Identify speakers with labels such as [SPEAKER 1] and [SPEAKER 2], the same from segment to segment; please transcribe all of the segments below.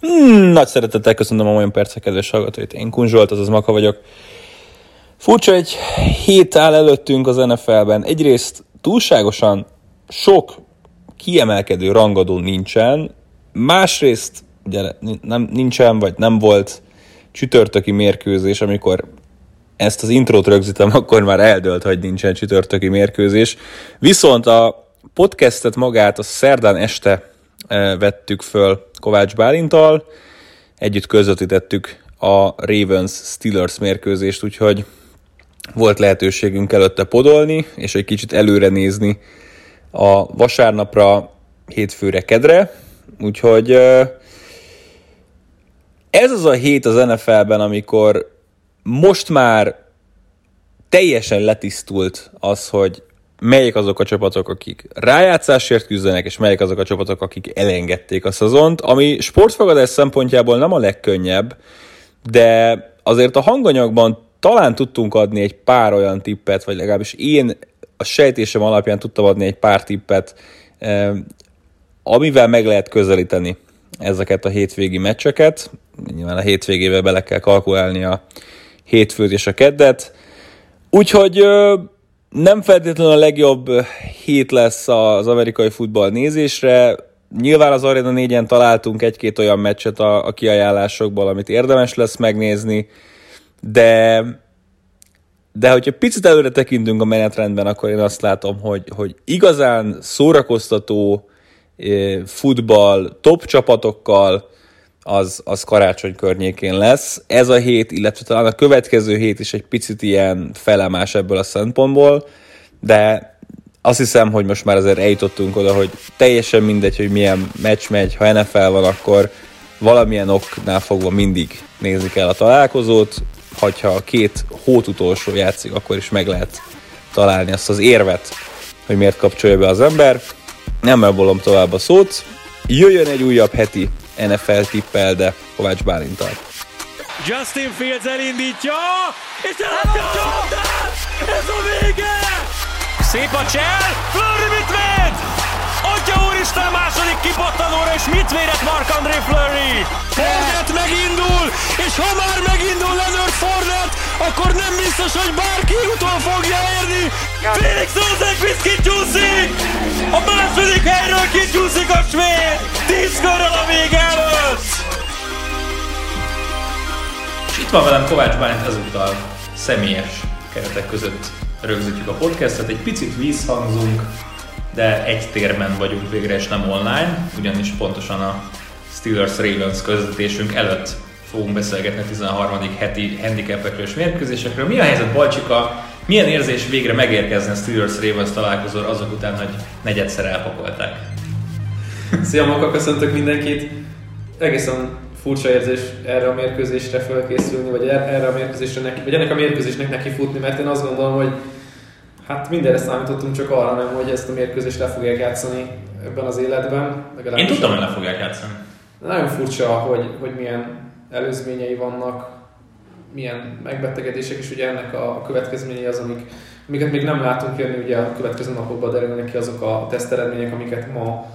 [SPEAKER 1] Hmm, nagy szeretettel köszönöm a olyan percek kedves hallgatóit. Én Kun Zsolt, azaz Maka vagyok. Furcsa egy hét áll előttünk az NFL-ben. Egyrészt túlságosan sok kiemelkedő rangadó nincsen, másrészt ugye nem, nincsen, vagy nem volt csütörtöki mérkőzés, amikor ezt az intrót rögzítem, akkor már eldölt, hogy nincsen csütörtöki mérkőzés. Viszont a podcastet magát a szerdán este vettük föl Kovács Bálintal, együtt közvetítettük a Ravens Steelers mérkőzést, úgyhogy volt lehetőségünk előtte podolni, és egy kicsit előre nézni a vasárnapra, hétfőre, kedre, úgyhogy eh, ez az a hét az NFL-ben, amikor most már teljesen letisztult az, hogy melyik azok a csapatok, akik rájátszásért küzdenek, és melyik azok a csapatok, akik elengedték a szezont, ami sportfogadás szempontjából nem a legkönnyebb, de azért a hanganyagban talán tudtunk adni egy pár olyan tippet, vagy legalábbis én a sejtésem alapján tudtam adni egy pár tippet, eh, amivel meg lehet közelíteni ezeket a hétvégi meccseket. Nyilván a hétvégével bele kell kalkulálni a hétfőt és a keddet. Úgyhogy nem feltétlenül a legjobb hét lesz az amerikai futball nézésre. Nyilván az Arena 4-en találtunk egy-két olyan meccset a, a kiajánlásokból, amit érdemes lesz megnézni, de de hogyha picit előre tekintünk a menetrendben, akkor én azt látom, hogy, hogy igazán szórakoztató futball, top csapatokkal, az, az karácsony környékén lesz. Ez a hét, illetve talán a következő hét is egy picit ilyen felemás ebből a szempontból, de azt hiszem, hogy most már azért eljutottunk oda, hogy teljesen mindegy, hogy milyen meccs megy, ha NFL van, akkor valamilyen oknál fogva mindig nézni kell a találkozót, hogyha a két hót utolsó játszik, akkor is meg lehet találni azt az érvet, hogy miért kapcsolja be az ember. Nem elbolom tovább a szót. Jöjjön egy újabb heti NFL tippel, de Kovács Bálintal.
[SPEAKER 2] Justin Fields elindítja, és elkapja Ez a vége! Szép a csel, Flurry mit véd? Atya úristen második kipattanóra, és mit védett Mark-André Flurry? Fournette megindul, és ha már megindul Leonard Fournette, akkor nem biztos, hogy bárki utol fogja érni. Felix Rosenquist kicsúszik! A második helyről kicsúszik a svéd! Tíz körrel a előtt!
[SPEAKER 1] És itt van velem Kovács Bálint ezúttal személyes keretek között rögzítjük a podcastet, egy picit vízhangzunk, de egy térben vagyunk végre, és nem online, ugyanis pontosan a Steelers Ravens közvetítésünk előtt fogunk beszélgetni a 13. heti handicapekről és mérkőzésekről. Mi a helyzet, Balcsika? Milyen érzés végre megérkezni a Steelers Ravens találkozóra azok után, hogy negyedszer elpakolták?
[SPEAKER 3] Szia, Maka, köszöntök mindenkit! Egészen furcsa érzés erre a mérkőzésre felkészülni, vagy er-, erre a mérkőzésre neki, vagy ennek a mérkőzésnek neki futni, mert én azt gondolom, hogy Hát mindenre számítottunk, csak arra nem, hogy ezt a mérkőzést le fogják játszani ebben az életben.
[SPEAKER 1] Én tudtam, hogy le fogják játszani.
[SPEAKER 3] Nagyon furcsa, hogy, hogy milyen előzményei vannak, milyen megbetegedések, és ugye ennek a következményei az, amik, amiket még nem látunk jönni, ugye a következő napokban derülnek ki azok a teszteredmények, amiket ma,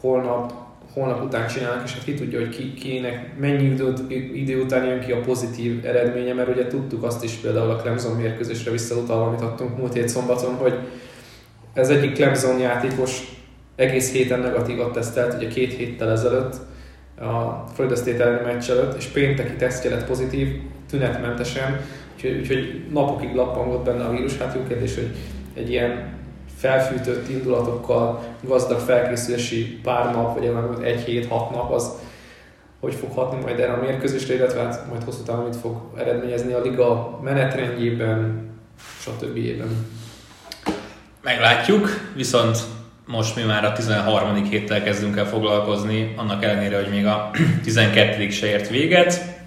[SPEAKER 3] holnap, holnap után csinálnak, és hát ki tudja, hogy ki, kinek mennyi idő, idő után jön ki a pozitív eredménye, mert ugye tudtuk azt is például a Clemson mérkőzésre visszautalva, amit adtunk múlt hét szombaton, hogy ez egyik Clemson játékos egész héten negatívat tesztelt, ugye két héttel ezelőtt, a Florida State elleni meccs előtt, és pénteki tesztje lett pozitív, tünetmentesen, úgyhogy, úgyhogy napokig lappangott benne a vírus. Hát jó hogy egy ilyen felfűtött indulatokkal gazdag felkészülési pár nap, vagy egy hét, hat nap, az hogy fog hatni majd erre a mérkőzésre, illetve hát majd hosszú távon mit fog eredményezni a liga menetrendjében, stb.
[SPEAKER 1] Meglátjuk, viszont most mi már a 13. héttel kezdünk el foglalkozni, annak ellenére, hogy még a 12. se ért véget.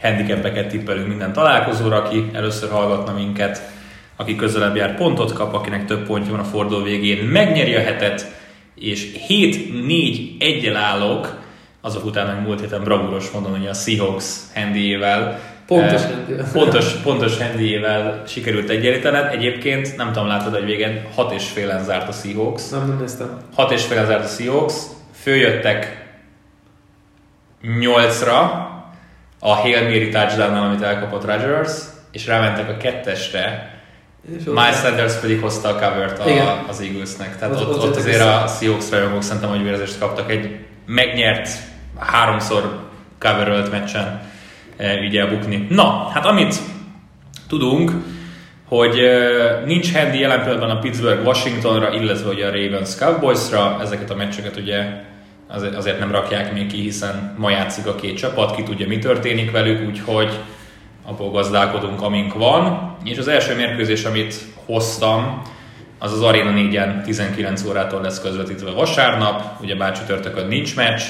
[SPEAKER 1] Handicapeket tippelünk minden találkozóra, aki először hallgatna minket, aki közelebb jár pontot kap, akinek több pontja van a forduló végén, megnyeri a hetet, és 7-4-1-el állok, azok után, hogy múlt héten bravúros mondom, hogy a Seahawks handyével
[SPEAKER 3] Pontos
[SPEAKER 1] eh, Pontos, pontos handyével sikerült egyenlítened. Egyébként nem tudom, látod, hogy végén 6 és félen zárt a Seahawks.
[SPEAKER 3] Nem, nem néztem.
[SPEAKER 1] 6 és félen zárt a Seahawks. Följöttek 8-ra a Hail Mary touchdown amit elkapott Rodgers, és rámentek a kettesre, Miles Sanders pedig hozta a covert a,
[SPEAKER 3] Igen.
[SPEAKER 1] az Eaglesnek. Tehát
[SPEAKER 3] Ott-
[SPEAKER 1] ott,
[SPEAKER 3] ott
[SPEAKER 1] ott, azért a Seahawks rajongók szerintem hogy vérzést kaptak egy megnyert háromszor coverölt meccsen e, ugye bukni. Na, hát amit tudunk, hogy e, nincs handy jelen pillanatban a Pittsburgh Washingtonra, illetve ugye a Ravens Cowboysra, ezeket a meccseket ugye azért nem rakják még ki, hiszen ma játszik a két csapat, ki tudja mi történik velük, úgyhogy abból gazdálkodunk, amink van. És az első mérkőzés, amit hoztam, az az Arena 4-en 19 órától lesz közvetítve vasárnap, ugye bár csütörtökön nincs meccs.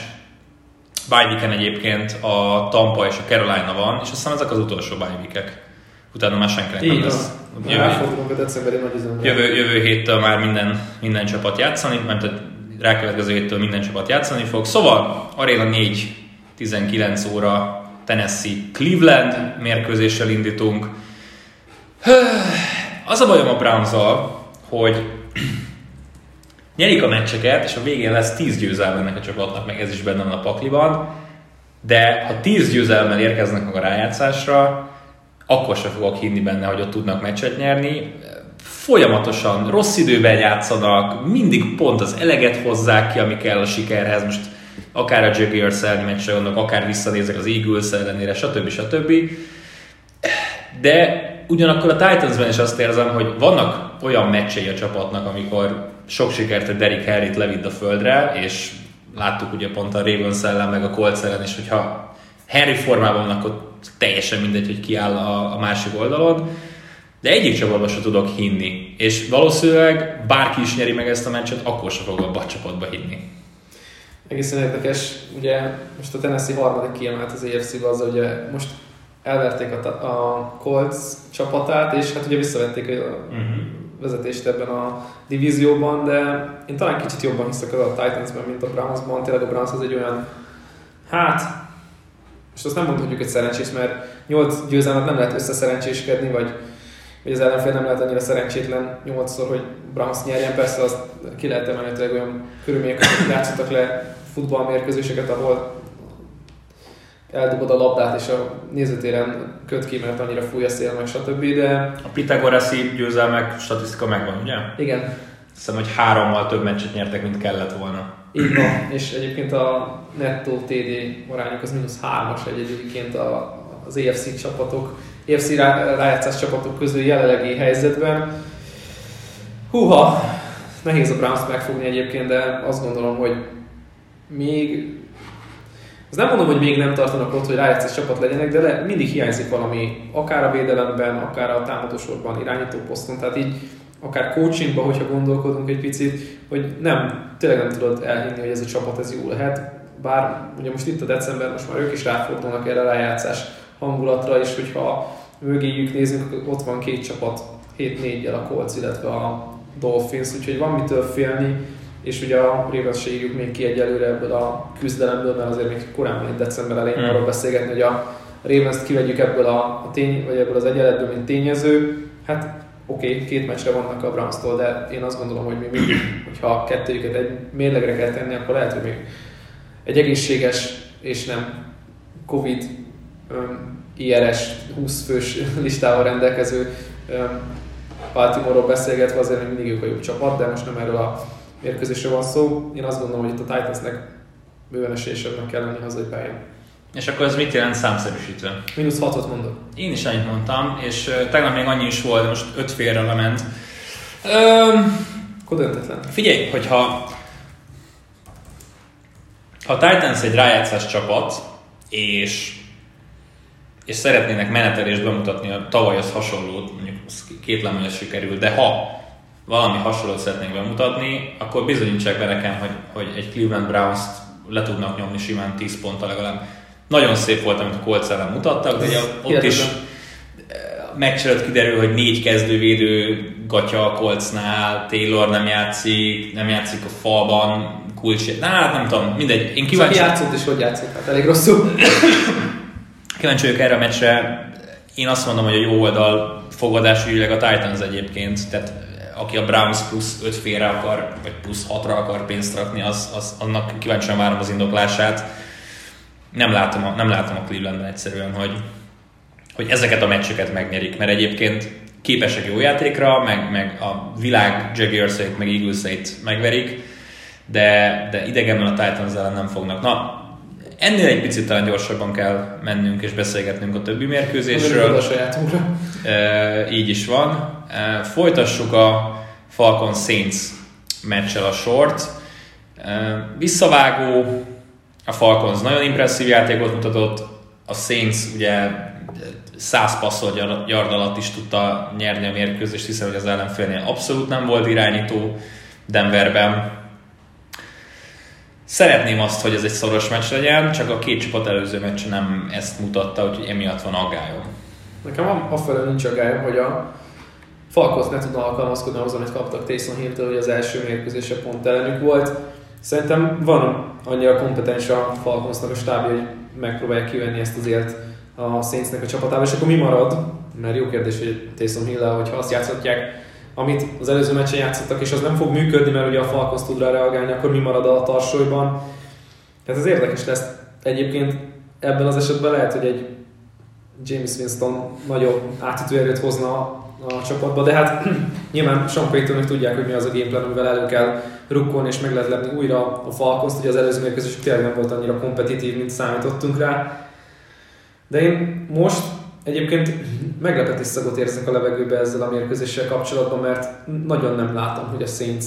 [SPEAKER 1] Bye egyébként a Tampa és a Carolina van, és azt hiszem ezek az utolsó bye. Utána már senkinek nem lesz. Jövő,
[SPEAKER 3] Ráfordulunk a decemberi nagy üzemre.
[SPEAKER 1] jövő, jövő héttől már minden, minden csapat játszani, mert rákövetkező héttől minden csapat játszani fog. Szóval Arena 4, 19 óra Tennessee Cleveland mérkőzéssel indítunk. Az a bajom a browns hogy nyerik a meccseket, és a végén lesz 10 győzelme ennek a csapatnak, meg ez is benne van a pakliban, de ha 10 győzelemmel érkeznek a rájátszásra, akkor sem fogok hinni benne, hogy ott tudnak meccset nyerni. Folyamatosan rossz időben játszanak, mindig pont az eleget hozzák ki, ami kell a sikerhez. Most akár a Jaguars elleni meccsre gondolok, akár visszanézek az Eagles ellenére, stb. stb. De ugyanakkor a Titansben is azt érzem, hogy vannak olyan meccsei a csapatnak, amikor sok sikert a Derrick Henry-t levitt a földre, és láttuk ugye pont a Ravens ellen, meg a Colts ellen is, hogyha Henry formában van, akkor teljesen mindegy, hogy ki áll a, a másik oldalon. De egyik csapatban sem tudok hinni. És valószínűleg bárki is nyeri meg ezt a meccset, akkor sem fogok a csapatba hinni.
[SPEAKER 3] Egészen érdekes, ugye most a Tennessee harmadik kiemelt az AFC-be az, ugye most elverték a, a Colts csapatát, és hát ugye visszavették a
[SPEAKER 1] Uh-huh.
[SPEAKER 3] Vezetést ebben a divízióban, de én talán kicsit jobban hiszek a Titansben, mint a Brownsban. Tényleg a Browns az egy olyan, hát, most azt nem mondhatjuk, hogy szerencsés, mert 8 győzelmet nem lehet összeszerencséskedni, vagy, vagy az ellenfél nem lehet annyira szerencsétlen 8-szor, hogy Browns nyerjen. Persze azt ki lehet emelni, hogy olyan körülmények között játszottak le futballmérkőzéseket, ahol eldobod a labdát, és a nézőtéren köt ki, mert annyira fúj a szél, meg stb. De
[SPEAKER 1] A Pitagoraszi győzelmek statisztika megvan, ugye?
[SPEAKER 3] igen,
[SPEAKER 1] Hiszem, hogy hárommal több meccset nyertek, mint kellett volna.
[SPEAKER 3] Így van, és egyébként a nettó TD arányok az mínusz 3-as egyébként a, az EFC csapatok, EFC rá, rájátszás csapatok közül jelenlegi helyzetben. Húha, nehéz a Browns megfogni egyébként, de azt gondolom, hogy még az nem mondom, hogy még nem tartanak ott, hogy rájátszás csapat legyenek, de le, mindig hiányzik valami, akár a védelemben, akár a támadósorban, irányító poszton, tehát így akár coachingban, hogyha gondolkodunk egy picit, hogy nem, tényleg nem tudod elhinni, hogy ez a csapat ez jó lehet. Bár ugye most itt a december, most már ők is ráfordulnak erre a rájátszás hangulatra, és hogyha mögéjük nézünk, ott van két csapat, 7-4-jel a Colts, illetve a Dolphins, úgyhogy van mitől félni, és ugye a Ravens még ki egyelőre ebből a küzdelemből, mert azért még korán egy december elején
[SPEAKER 1] Hmm.
[SPEAKER 3] arról beszélgetni, hogy a Ravens-t kivegyük ebből a, a tény, vagy ebből az egyenletből, mint tényező. Hát oké, okay, két meccsre vannak a Browns-tól, de én azt gondolom, hogy még mindig, hogyha kettőjüket egy mérlegre kell tenni, akkor lehet, hogy még egy egészséges és nem Covid um, IRS 20 fős listával rendelkező um, Baltimore-ról beszélgetve azért még mindig ők a jobb csapat, de most nem erről a mérkőzésről van szó. Én azt gondolom, hogy itt a Titansnek bőven esélyesebbnek kell lenni hazai pályán.
[SPEAKER 1] És akkor ez mit jelent számszerűsítve?
[SPEAKER 3] Mínusz 6-ot mondok.
[SPEAKER 1] Én is annyit mondtam, és tegnap még annyi is volt, most öt félre lement. Öm,
[SPEAKER 3] Akkor döntetlen.
[SPEAKER 1] figyelj, hogyha ha a Titans egy rájátszás csapat, és és szeretnének menetelést bemutatni, a tavaly az hasonló, mondjuk két lemonyos sikerül, de ha valami hasonlót szeretnénk bemutatni, akkor bizonyítsák be nekem, hogy, hogy egy Cleveland Browns-t le tudnak nyomni simán 10 ponttal legalább. Nagyon szép volt, amit a Colts ellen mutattak, de ugye ott is
[SPEAKER 3] Hihetetlen.
[SPEAKER 1] meccs előtt kiderül, hogy négy kezdővédő gatya a Coltsnál, Taylor nem játszik, nem játszik a falban, kulcs, na, hát nem tudom, mindegy. Én
[SPEAKER 3] Kíváncsi.
[SPEAKER 1] kíváncsi,
[SPEAKER 3] játszott és hogy játszott? Hát elég rosszul.
[SPEAKER 1] kíváncsi vagyok erre a meccsre. Én azt mondom, hogy a jó oldal fogadásügyileg a Titans egyébként, tehát aki a Browns plusz 5 félre akar, vagy plusz 6-ra akar pénzt rakni, az, az, annak kíváncsian várom az indoklását. nem látom a, nem látom a Clevelandben egyszerűen, hogy, hogy ezeket a meccseket megnyerik, mert egyébként képesek jó játékra, meg, meg a világ jaguars meg eagles megverik, de, de idegenben a Titans ellen nem fognak. Na, ennél egy picit talán gyorsabban kell mennünk és beszélgetnünk a többi mérkőzésről.
[SPEAKER 3] A sajátunkra.
[SPEAKER 1] E, így is van. E, folytassuk a Falcon Saints meccsel a sort. E, visszavágó, a Falcons nagyon impresszív játékot mutatott, a Saints ugye 100 passzol yard alatt is tudta nyerni a mérkőzést, hiszen hogy az ellenfélnél abszolút nem volt irányító Denverben. Szeretném azt, hogy ez egy szoros meccs legyen, csak a két csapat előző meccs nem ezt mutatta, úgyhogy emiatt van aggályom.
[SPEAKER 3] Nekem afelől nincs aggályom, hogy a Falkos ne tudna alkalmazkodni ahhoz, amit kaptak Taysom hill hogy az első mérkőzése pont ellenük volt. Szerintem van annyira kompetens a Falconsnak a stábja, hogy megpróbálják kivenni ezt azért a Saintsnek a csapatába, és akkor mi marad? Mert jó kérdés, hogy Taysom hill hogyha azt játszhatják, amit az előző meccsen játszottak, és az nem fog működni, mert ugye a Falcons tud rá reagálni, akkor mi marad a tarsolyban. Tehát ez érdekes lesz. Egyébként ebben az esetben lehet, hogy egy James Winston nagyobb átütő erőt hozna a csapatba, de hát nyilván Sean payton tudják, hogy mi az a gameplan, amivel elő kell rukkolni és meg lehet lepni újra a Falcons, hogy az előző mérkőzés tényleg nem volt annyira kompetitív, mint számítottunk rá. De én most egyébként meglepetés szagot érzek a levegőbe ezzel a mérkőzéssel kapcsolatban, mert nagyon nem látom, hogy a Saints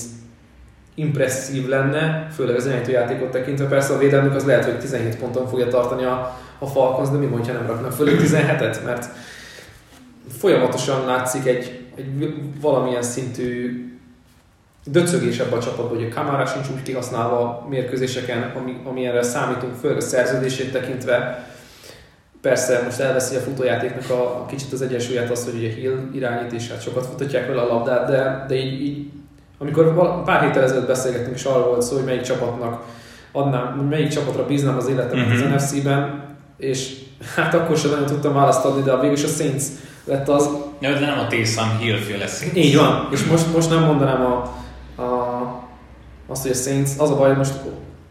[SPEAKER 3] impresszív lenne, főleg az irányító játékot tekintve. Persze a védelmük az lehet, hogy 17 ponton fogja tartani a, a Falcons, de mi mondja nem raknak föl 17-et, mert folyamatosan látszik egy, egy valamilyen szintű döcögés ebben a csapatban, hogy a Kamara sincs úgy kihasználva a mérkőzéseken, ami, amilyenre számítunk, főleg a szerződését tekintve. Persze most elveszi a futójátéknak a, a kicsit az egyensúlyát az, hogy ugye Hill irányít, és hát sokat futatják vele a labdát, de, de így, így amikor pár héttel ezelőtt beszélgettünk, és arról volt szó, hogy melyik csapatnak adnám, melyik csapatra bíznám az életemet uh-huh. az mhm. NFC-ben, és hát akkor sem nagyon tudtam választ adni, de végül is a Saints lett az.
[SPEAKER 1] Ja, de nem a Taysom Hill féle Saints.
[SPEAKER 3] Így van, és most, most nem mondanám a, a, azt, hogy a Saints, az a baj, hogy most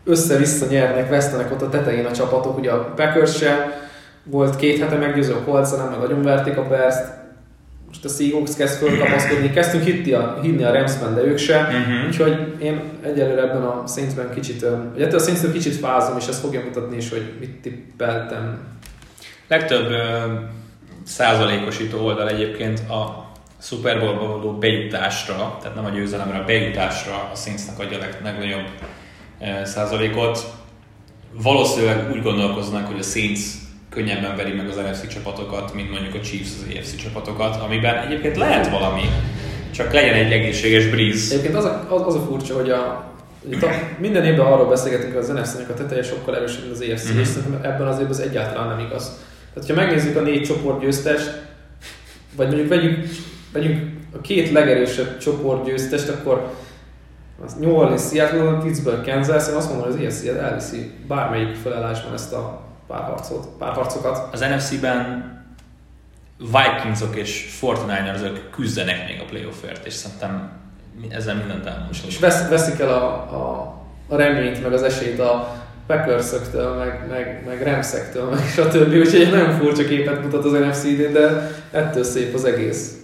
[SPEAKER 3] össze-vissza nyernek, vesztenek ott a tetején a csapatok, ugye a Packers se volt két hete meggyőző Colts, nem meg nagyon verték a Bears-t, most a Seahawks kezd fölkapaszkodni, kezdtünk hinni a, hinni a Ramsben, de ők se, uh-huh. úgyhogy én egyelőre ebben a Saintsben kicsit, vagy ettől a saints kicsit fázom, és ezt fogja mutatni is, hogy mit tippeltem.
[SPEAKER 1] Legtöbb százalékosító oldal egyébként a Super Bowl-ba való bejutásra, tehát nem a győzelemre, a bejutásra a Saintsnak adja a legnagyobb százalékot. Valószínűleg úgy gondolkoznak, hogy a Saints könnyebben veri meg az NFC csapatokat, mint mondjuk a Chiefs az AFC csapatokat, amiben egyébként lehet valami, csak legyen egy egészséges breeze.
[SPEAKER 3] Egyébként az a, az, az a furcsa, hogy a, itt a, minden évben arról beszélgetünk, hogy az NFC-nek a teteje sokkal erősebb, mint az AFC, mm-hmm. és ebben az évben az egyáltalán nem igaz. Tehát, ha megnézzük a négy csoport győztest, vagy mondjuk vegyük, vegyük a két legerősebb csoport győztest, akkor az New Orleans, Seattle, Pittsburgh, Kansas, én azt mondom, hogy az AFC elviszi bármelyik felállásban ezt a párharcot, párharcokat.
[SPEAKER 1] Az NFC-ben Vikingsok és 49 küzdenek még a playoffért, és szerintem ezzel mindent elmondjuk.
[SPEAKER 3] És vesz, veszik el a, a, a reményt, meg az esélyt a packers meg, meg, meg Ramsektől, meg stb. Úgyhogy egy nagyon furcsa képet mutat az NFC idén, de ettől szép az egész.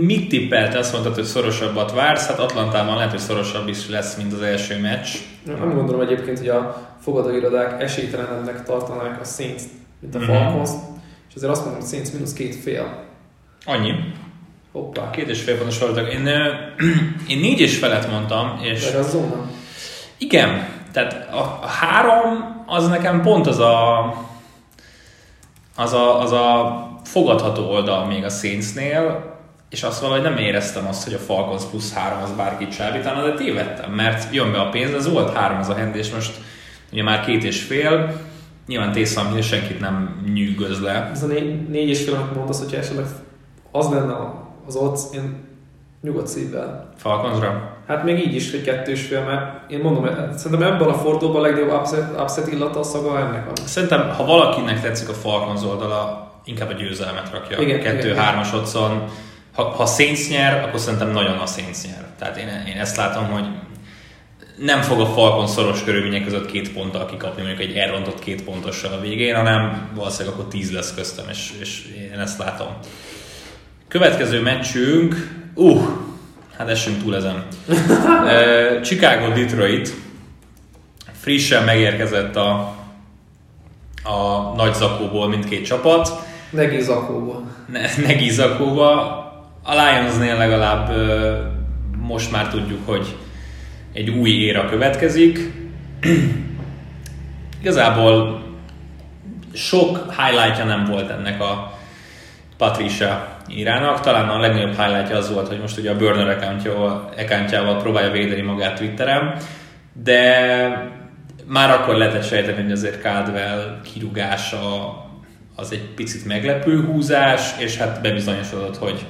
[SPEAKER 1] Mit tippelt? Azt mondtad, hogy szorosabbat vársz. Hát Atlantában lehet, hogy szorosabb is lesz, mint az első meccs.
[SPEAKER 3] Nem gondolom egyébként, hogy a fogadóirodák esélytelenebbnek tartanák a Saints, mint a mhm. Falcons. Mm-hmm. És azért azt mondom, hogy Saints mínusz két fél.
[SPEAKER 1] Annyi?
[SPEAKER 3] Hoppá.
[SPEAKER 1] Két és fél pontos voltak. Én, én négy és felet mondtam. És...
[SPEAKER 3] De az zóna.
[SPEAKER 1] Igen, tehát a, a három az nekem pont az a, az a, az a fogadható oldal még a Saintsnél, és azt valahogy nem éreztem azt, hogy a Falcons plusz három az bárkit csábítana, de tévedtem, mert jön be a pénz, ez volt három az a hand, és most ugye már két és fél, nyilván Taysom Hill senkit nem nyűgöz le.
[SPEAKER 3] Ez a négy, négy és fél, amit mondasz, hogyha esetleg az lenne az ott, én nyugodt szívvel.
[SPEAKER 1] Falconsra?
[SPEAKER 3] Hát még így is, hogy kettős fél, mert én mondom, szerintem ebben a fordulóban a legnagyobb upset, upset illata a szaga ennek van.
[SPEAKER 1] Szerintem, ha valakinek tetszik a Falcons oldala, inkább a győzelmet rakja. Igen, Kettő, igen, hármas otthon. Ha, ha Saints nyer, akkor szerintem nagyon a Saints nyer. Tehát én, én ezt látom, hogy nem fog a Falcon szoros körülmények között két ponttal kikapni, mondjuk egy elrontott két pontossal a végén, hanem valószínűleg akkor tíz lesz köztem, és, és én ezt látom. Következő meccsünk, uh, hát essünk túl ezen. Chicago Detroit. Frissen megérkezett a, a nagy zakóból mindkét csapat.
[SPEAKER 3] Negi zakóból.
[SPEAKER 1] Ne, Negi zakóba. A Lionsnél legalább most már tudjuk, hogy egy új éra következik. Igazából sok highlightja nem volt ennek a Patricia írának. Talán a legnagyobb highlightja az volt, hogy most ugye a burner accountjával, accountjával próbálja védeni magát Twitteren, de már akkor lehetett sejteni, hogy azért Caldwell kirúgása az egy picit meglepő húzás, és hát bebizonyosodott, hogy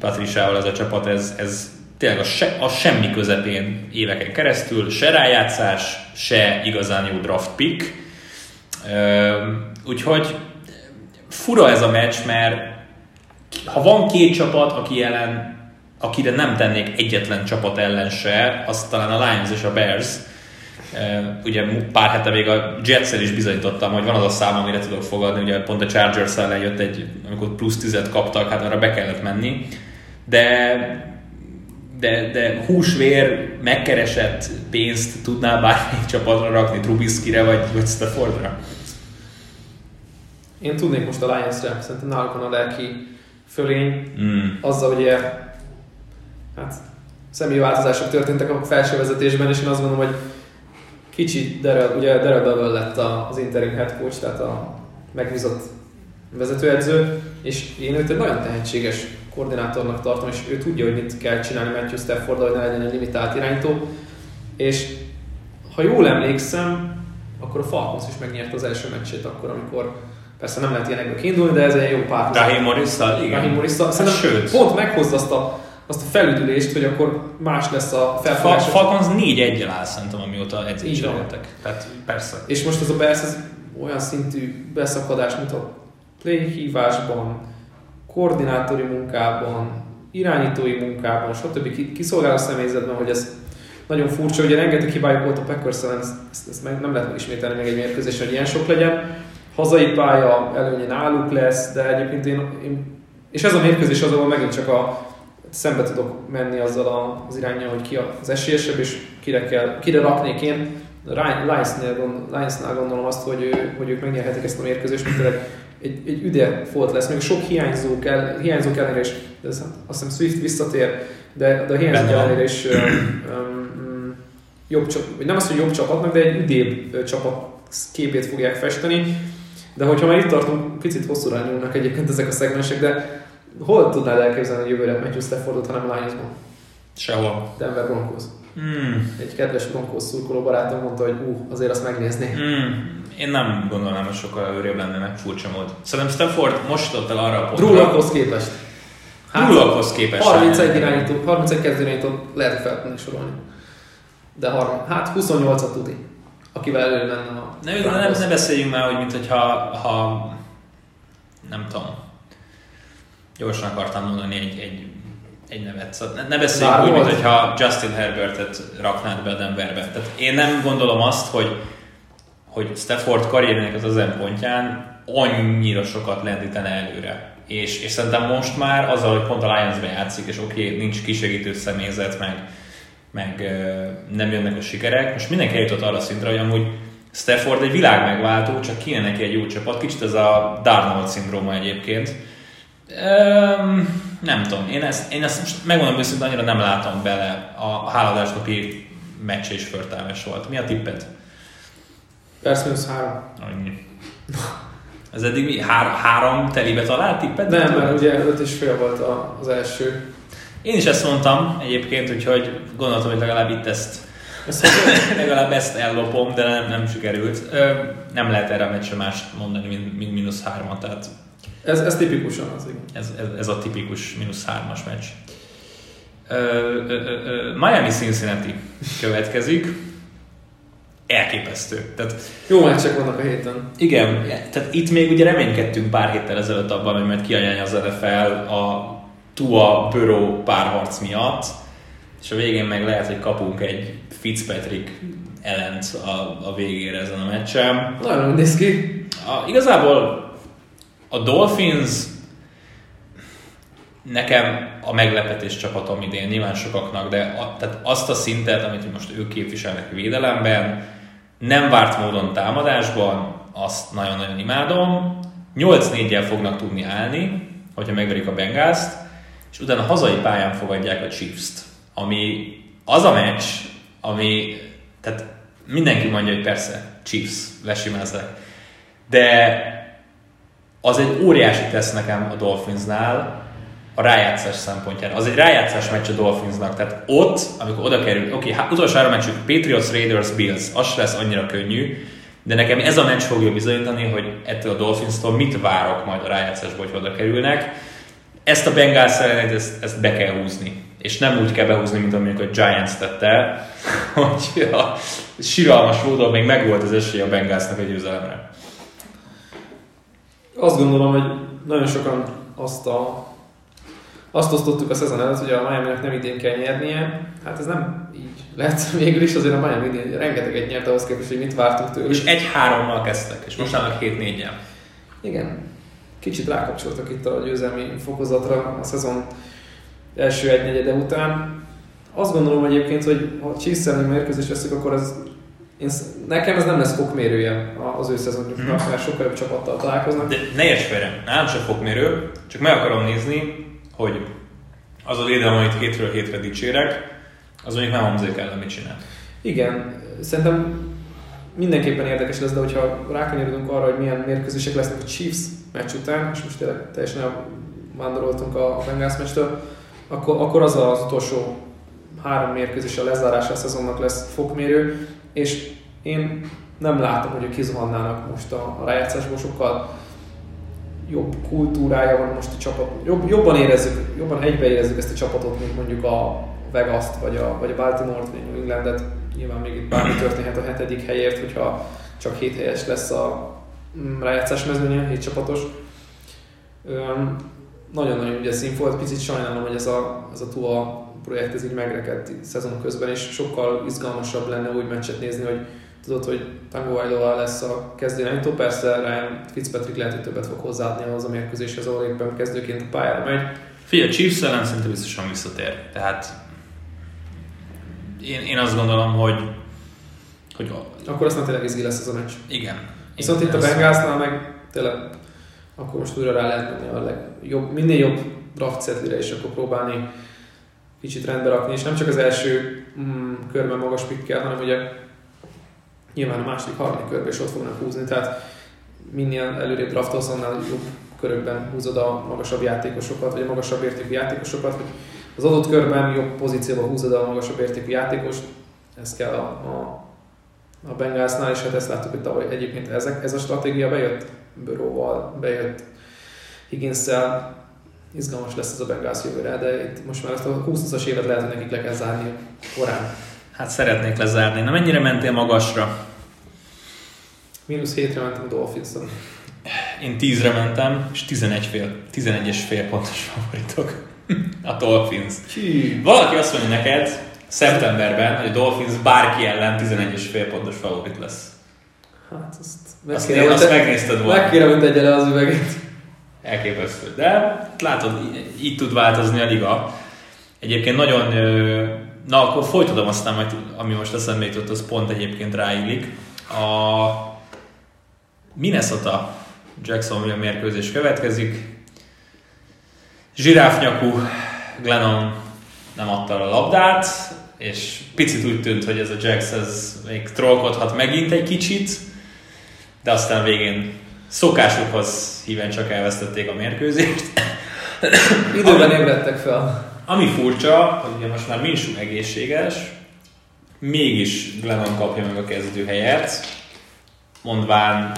[SPEAKER 1] Patriciával ez a csapat, ez, ez tényleg a, se, a semmi közepén éveken keresztül, se rájátszás, se igazán jó draft pick. Úgyhogy fura ez a meccs, mert ha van két csapat, aki ellen, akire nem tennék egyetlen csapat ellen se, az talán a Lions és a Bears. Ugye pár hete még a jets is bizonyítottam, hogy van az a szám, amire tudok fogadni, ugye pont a Chargers ellen jött egy, amikor plusz tizet kaptak, hát arra be kellett menni. De de, de húsvér, megkeresett pénzt tudnál bármelyik csapatra rakni, Trubiskyre vagy, vagy Staffordra?
[SPEAKER 3] Én tudnék most a Lions-re, szerintem náluk van a lelki fölény. Mm. Azzal ugye, hát személyi változások történtek a felső vezetésben, és én azt gondolom, hogy kicsit Daryl, ugye Daryl Bevel lett az interim head coach, tehát a megbízott vezetőedző, és én őt egy nagyon tehetséges koordinátornak tartom, és ő tudja, hogy mit kell csinálni Matthew Stafford, hogy ne legyen egy limitált irányító. És ha jól emlékszem, akkor a Falcons is megnyerte az első meccsét akkor, amikor persze nem lehet ilyenekből kiindulni, de ez egy jó pár.
[SPEAKER 1] Rahim Morris-szal, igen.
[SPEAKER 3] Rahim Morris-szal. Szerintem Sőt. pont meghozza azt a, azt a felüdülést, hogy akkor más lesz a felfogás.
[SPEAKER 1] Fa- Falcons 4 1 áll szerintem, amióta edzésre voltak. Tehát persze.
[SPEAKER 3] És most ez a Bears ez olyan szintű beszakadás, mint a play hívásban, koordinátori munkában, irányítói munkában, stb. kiszolgáló személyzetben, hogy ez nagyon furcsa, ugye rengeteg hibájuk volt a packers ezt, ezt, ezt meg nem lehet ismételni még egy mérkőzésen, hogy ilyen sok legyen. Hazai pálya előnye náluk lesz, de egyébként én, én és ez a mérkőzés az, ahol megint csak a szembe tudok menni azzal az irányjal, hogy ki az esélyesebb, és kire, kell, kire raknék én. Lions-nál gondolom azt, hogy, hogy ők megnyerhetik ezt a mérkőzést, mint egy, egy üde folt lesz, még sok hiányzó kell, hiányzók ellenére is, de azt hiszem Swift visszatér, de, de a hiányzók ellenére is jobb csapat, vagy nem az, hogy jobb csapatnak, de egy üdébb csapat képét fogják festeni. De hogyha már itt tartunk, picit hosszúra nyúlnak egyébként ezek a szegmensek, de hol tudnád elképzelni a jövőre Matthew Staffordot, hanem Lionsban?
[SPEAKER 1] Sehol.
[SPEAKER 3] Denver Broncos. Mm. Egy kedves Broncos szurkoló barátom mondta, hogy ú, azért azt megnézni. Mm.
[SPEAKER 1] Én nem gondolnám, hogy sokkal előrébb lenne meg furcsa mód. Szerintem Stafford most ott el arra a
[SPEAKER 3] pontra. Drulakhoz képest.
[SPEAKER 1] Hát, Drulakhoz képest.
[SPEAKER 3] 31 irányító, 31 kezdő irányító lehet, fel tudni sorolni. De 30, hát 28-at tudni. Akivel elő lenne a...
[SPEAKER 1] Ne, ne, ne, beszéljünk már, hogy mint hogyha ha, nem tudom, gyorsan akartam mondani egy, egy, egy nevet. Szóval ne, ne beszéljünk úgy, mint hogyha Justin Herbertet raknád be a Denverbe. Tehát én nem gondolom azt, hogy hogy Stafford karriernek az az pontján annyira sokat lendítene előre. És, és szerintem most már azzal, hogy pont a lions játszik, és oké, okay, nincs kisegítő személyzet, meg, meg nem jönnek a sikerek, most mindenki eljutott arra szintre, hogy amúgy Stafford egy világ megváltó, csak kéne neki egy jó csapat, kicsit ez a Darnold szindróma egyébként. Um, nem tudom, én ezt, én ezt most megmondom őszintén, annyira nem látom bele. A háladásnapi meccs és förtelmes volt. Mi a tippet?
[SPEAKER 3] Persze, minusz három.
[SPEAKER 1] Annyi. Ez eddig mi? Hár, három telibe talált tippet?
[SPEAKER 3] Nem, mert ugye öt és fél volt az első.
[SPEAKER 1] Én is ezt mondtam egyébként, úgyhogy gondoltam, hogy legalább itt ezt ezt legalább ezt ellopom, de nem, nem sikerült. Nem lehet erre a meccsre más mondani, mint, mint mínusz hármat, tehát
[SPEAKER 3] ez, ez tipikusan az, igen.
[SPEAKER 1] Ez, ez, ez a tipikus mínusz hármas meccs. Miami Cincinnati következik elképesztő. Tehát,
[SPEAKER 3] Jó meccsek vannak a héten.
[SPEAKER 1] Igen, tehát itt még ugye reménykedtünk pár héttel ezelőtt abban, hogy majd kianyálja az NFL a Tua Burrow párharc miatt, és a végén meg lehet, hogy kapunk egy Fitzpatrick ellent a, a végére ezen a meccsen.
[SPEAKER 3] Nagyon néz ki.
[SPEAKER 1] A, igazából a Dolphins nekem a meglepetés csapatom idén, nyilván sokaknak, de a, tehát azt a szintet, amit most ők képviselnek védelemben, nem várt módon támadásban, azt nagyon-nagyon imádom. 8-4-jel fognak tudni állni, hogyha megverik a Bengals-t, és utána hazai pályán fogadják a Chiefs-t, ami az a meccs, ami, tehát mindenki mondja, hogy persze, Chiefs, lesimázlak, de az egy óriási tesz nekem a Dolphinsnál, a rájátszás szempontjára. Az egy rájátszás meccs a Dolphinsnak, tehát ott, amikor oda kerül, oké, okay, utolsó három meccsük Patriots, Raiders, Bills, az se lesz annyira könnyű, de nekem ez a meccs fogja bizonyítani, hogy ettől a Dolphins-tól mit várok majd a rájátszásból, hogy oda kerülnek. Ezt a Bengals ellenet, ezt, ezt be kell húzni. És nem úgy kell behúzni, mint amikor a Giants tette, hogy a siralmas módon még megvolt az esély a Bengalsnak a győzelemre.
[SPEAKER 3] Azt gondolom, hogy nagyon sokan azt a azt osztottuk a szezon előtt, hogy a miami nem idén kell nyernie. Hát ez nem így lehet végül is, azért a Miami idén rengeteget nyert ahhoz képest, hogy mit vártunk tőle.
[SPEAKER 1] És egy hárommal kezdtek, és most már hét négyel.
[SPEAKER 3] Igen. Kicsit rákapcsoltak itt a győzelmi fokozatra a szezon első egy negyede után. Azt gondolom egyébként, hogy ha Chiefs elleni mérkőzést veszük, akkor ez én, nekem ez nem lesz fokmérője az ő szezonjuknak, mm. mert sokkal jobb csapattal találkoznak.
[SPEAKER 1] De ne érts félre, nem csak fokmérő, csak meg akarom nézni, hogy az a védelem, amit hétről hétre dicsérek, az mondjuk nem Hamzék ellen mit csinál.
[SPEAKER 3] Igen, szerintem mindenképpen érdekes lesz, de hogyha rákanyarodunk arra, hogy milyen mérkőzések lesznek a Chiefs meccs után, és most tényleg teljesen vándoroltunk a Bengals meccstől, akkor, akkor az az utolsó három mérkőzés a lezárása a szezonnak lesz fokmérő, és én nem látom, hogy ők kizuhannának most a, a rájátszásból sokkal jobb kultúrája van most a csapat. Jobb, jobban érezzük, jobban egybeérezzük ezt a csapatot, mint mondjuk a Vegas-t, vagy a, vagy a Baltimore-t, vagy New Englandet. Nyilván még itt bármi történhet a hetedik helyért, hogyha csak hét helyes lesz a mm, rájátszás mezőnye, hét csapatos. nagyon-nagyon ügyes szín volt, picit sajnálom, hogy ez a, ez a TUA projekt ez így megrekedt szezon közben, és sokkal izgalmasabb lenne úgy meccset nézni, hogy tudod, hogy Tango Vailoa lesz a kezdőirányító, persze Ryan Fitzpatrick lehet, hogy többet fog hozzáadni ahhoz a mérkőzéshez, ahol éppen kezdőként a pályára megy.
[SPEAKER 1] Fia, Chiefs ellen szinte biztosan visszatér. Tehát én, én azt gondolom, hogy, hogy
[SPEAKER 3] akkor aztán tényleg izgi lesz ez a meccs.
[SPEAKER 1] Igen.
[SPEAKER 3] Viszont itt a Bengalsnál meg tényleg akkor most újra rá lehet menni a legjobb, minél jobb draft és akkor próbálni kicsit rendbe rakni, és nem csak az első mm, körben magas pikkel, hanem ugye nyilván a második, harmadik körben is ott fognak húzni, tehát minél előrébb draftolsz, annál jobb körökben húzod a magasabb játékosokat, vagy a magasabb értékű játékosokat, hogy az adott körben jobb pozícióba húzod a magasabb értékű játékost, ez kell a, a, a Bengalsnál, és hát ezt láttuk, hogy tavaly egyébként ezek, ez a stratégia bejött Bőróval, bejött higgins izgalmas lesz ez a Bengals jövőre, de itt most már ezt a 20-as évet lehet, hogy nekik le kell zárni korán.
[SPEAKER 1] Hát szeretnék lezárni. Na mennyire mentél magasra?
[SPEAKER 3] Mínusz 7-re mentem a dolphins
[SPEAKER 1] Én 10-re mentem, és 11 fél, 11 és fél pontos favoritok. a Dolphins.
[SPEAKER 3] Hű.
[SPEAKER 1] Valaki azt mondja neked szeptemberben, hogy a Dolphins bárki ellen 11 és fél pontos favorit lesz.
[SPEAKER 3] Hát azt,
[SPEAKER 1] meg azt, kéne, azt megnézted volna.
[SPEAKER 3] Meg kéne öntegye le az üveget.
[SPEAKER 1] Elképesztő. De látod, így, tud változni a liga. Egyébként nagyon Na, akkor folytatom aztán majd, ami most eszembe jutott, az pont egyébként ráillik. A Minnesota Jacksonville mérkőzés következik. Zsiráfnyakú Glennon nem adta a labdát, és picit úgy tűnt, hogy ez a Jax ez még trollkodhat megint egy kicsit, de aztán végén szokásukhoz híven csak elvesztették a mérkőzést.
[SPEAKER 3] Időben ébredtek fel.
[SPEAKER 1] Ami furcsa, hogy ugye most már Minsú egészséges, mégis Glennon kapja meg a kezdőhelyet, mondván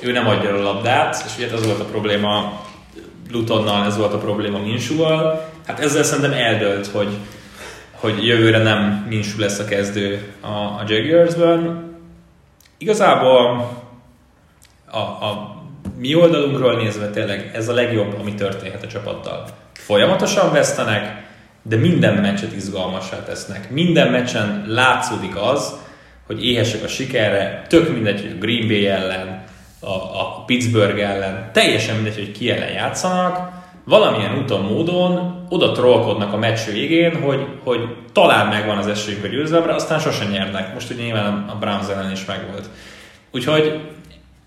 [SPEAKER 1] ő nem adja a labdát, és ugye ez volt a probléma Lutonnal, ez volt a probléma Minsúval. Hát ezzel szerintem eldölt, hogy, hogy jövőre nem Minsú lesz a kezdő a, a Jaguarsben. Igazából a, a mi oldalunkról nézve tényleg ez a legjobb, ami történhet a csapattal folyamatosan vesztenek, de minden meccset izgalmassá tesznek. Minden meccsen látszódik az, hogy éhesek a sikerre, tök mindegy, hogy a Green Bay ellen, a, a Pittsburgh ellen, teljesen mindegy, hogy ki ellen játszanak, valamilyen úton, módon oda trollkodnak a meccs végén, hogy, hogy talán megvan az esélyük a győzelemre, aztán sosem nyernek. Most ugye nyilván a Browns ellen is megvolt. Úgyhogy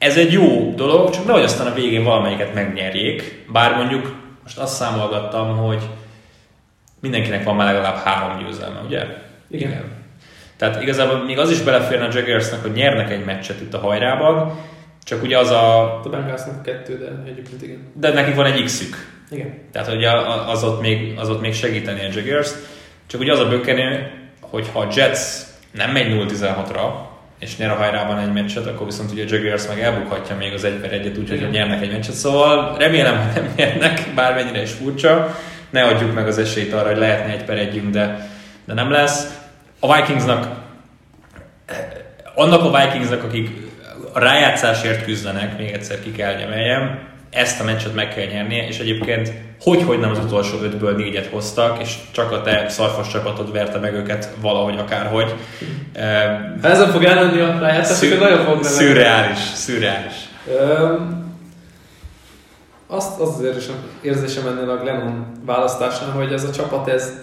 [SPEAKER 1] ez egy jó dolog, csak nehogy aztán a végén valamelyiket megnyerjék, bár mondjuk most azt számolgattam, hogy mindenkinek van már legalább három győzelme, ugye?
[SPEAKER 3] Igen. Igen.
[SPEAKER 1] Tehát igazából még az is beleférne a Jaggersnek, hogy nyernek egy meccset itt a hajrában, csak ugye az a...
[SPEAKER 3] A Bengalsnak kettő, de egyébként igen.
[SPEAKER 1] De nekik van egy X-ük.
[SPEAKER 3] Igen.
[SPEAKER 1] Tehát ugye az ott még, az ott még segíteni a Jaggers. Csak ugye az a bökkenő, hogy ha a Jets nem megy 0-16-ra, és nyer a hajrában egy meccset, akkor viszont ugye a Jaguars meg elbukhatja még az 1 per 1-et, úgyhogy nyernek egy meccset. Szóval remélem, hogy nem nyernek, bármennyire is furcsa. Ne adjuk meg az esélyt arra, hogy lehetne egy per együnk, de, de nem lesz. A Vikingsnak annak a Vikingsnak, akik a rájátszásért küzdenek, még egyszer ki kell emeljem, ezt a meccset meg kell nyernie, és egyébként hogy, hogy nem az utolsó ötből négyet hoztak, és csak a te szarfos csapatod verte meg őket valahogy akárhogy.
[SPEAKER 3] Ha ezen fog elmenni a rájátszás, szür- nagyon fog
[SPEAKER 1] Szürreális, szürreális.
[SPEAKER 3] azt, az az érzésem, érzésem ennél a Glennon választásnál, hogy ez a csapat ez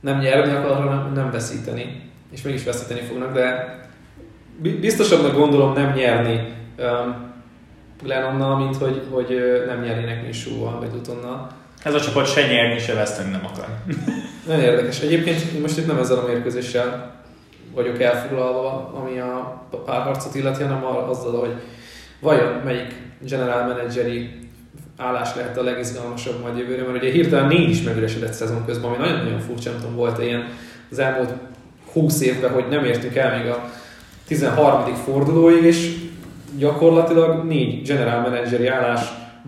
[SPEAKER 3] nem nyerni akar, hanem nem veszíteni. És mégis veszíteni fognak, de biztosabbnak gondolom nem nyerni um, Glennonnal, mint hogy, hogy nem nyernének Minsúval, vagy Utonnal.
[SPEAKER 1] Ez a csapat se nyerni, se veszteni nem akar.
[SPEAKER 3] Nagyon érdekes. Egyébként most itt nem ezzel a mérkőzéssel vagyok elfoglalva, ami a párharcot illeti, hanem azzal, hogy vajon melyik general manageri állás lehet a legizgalmasabb majd jövőre, mert ugye hirtelen négy is megüresedett szezon közben, ami nagyon-nagyon furcsa, nem tudom, volt ilyen az elmúlt 20 évben, hogy nem értünk el még a 13. fordulóig, és gyakorlatilag négy general manageri állás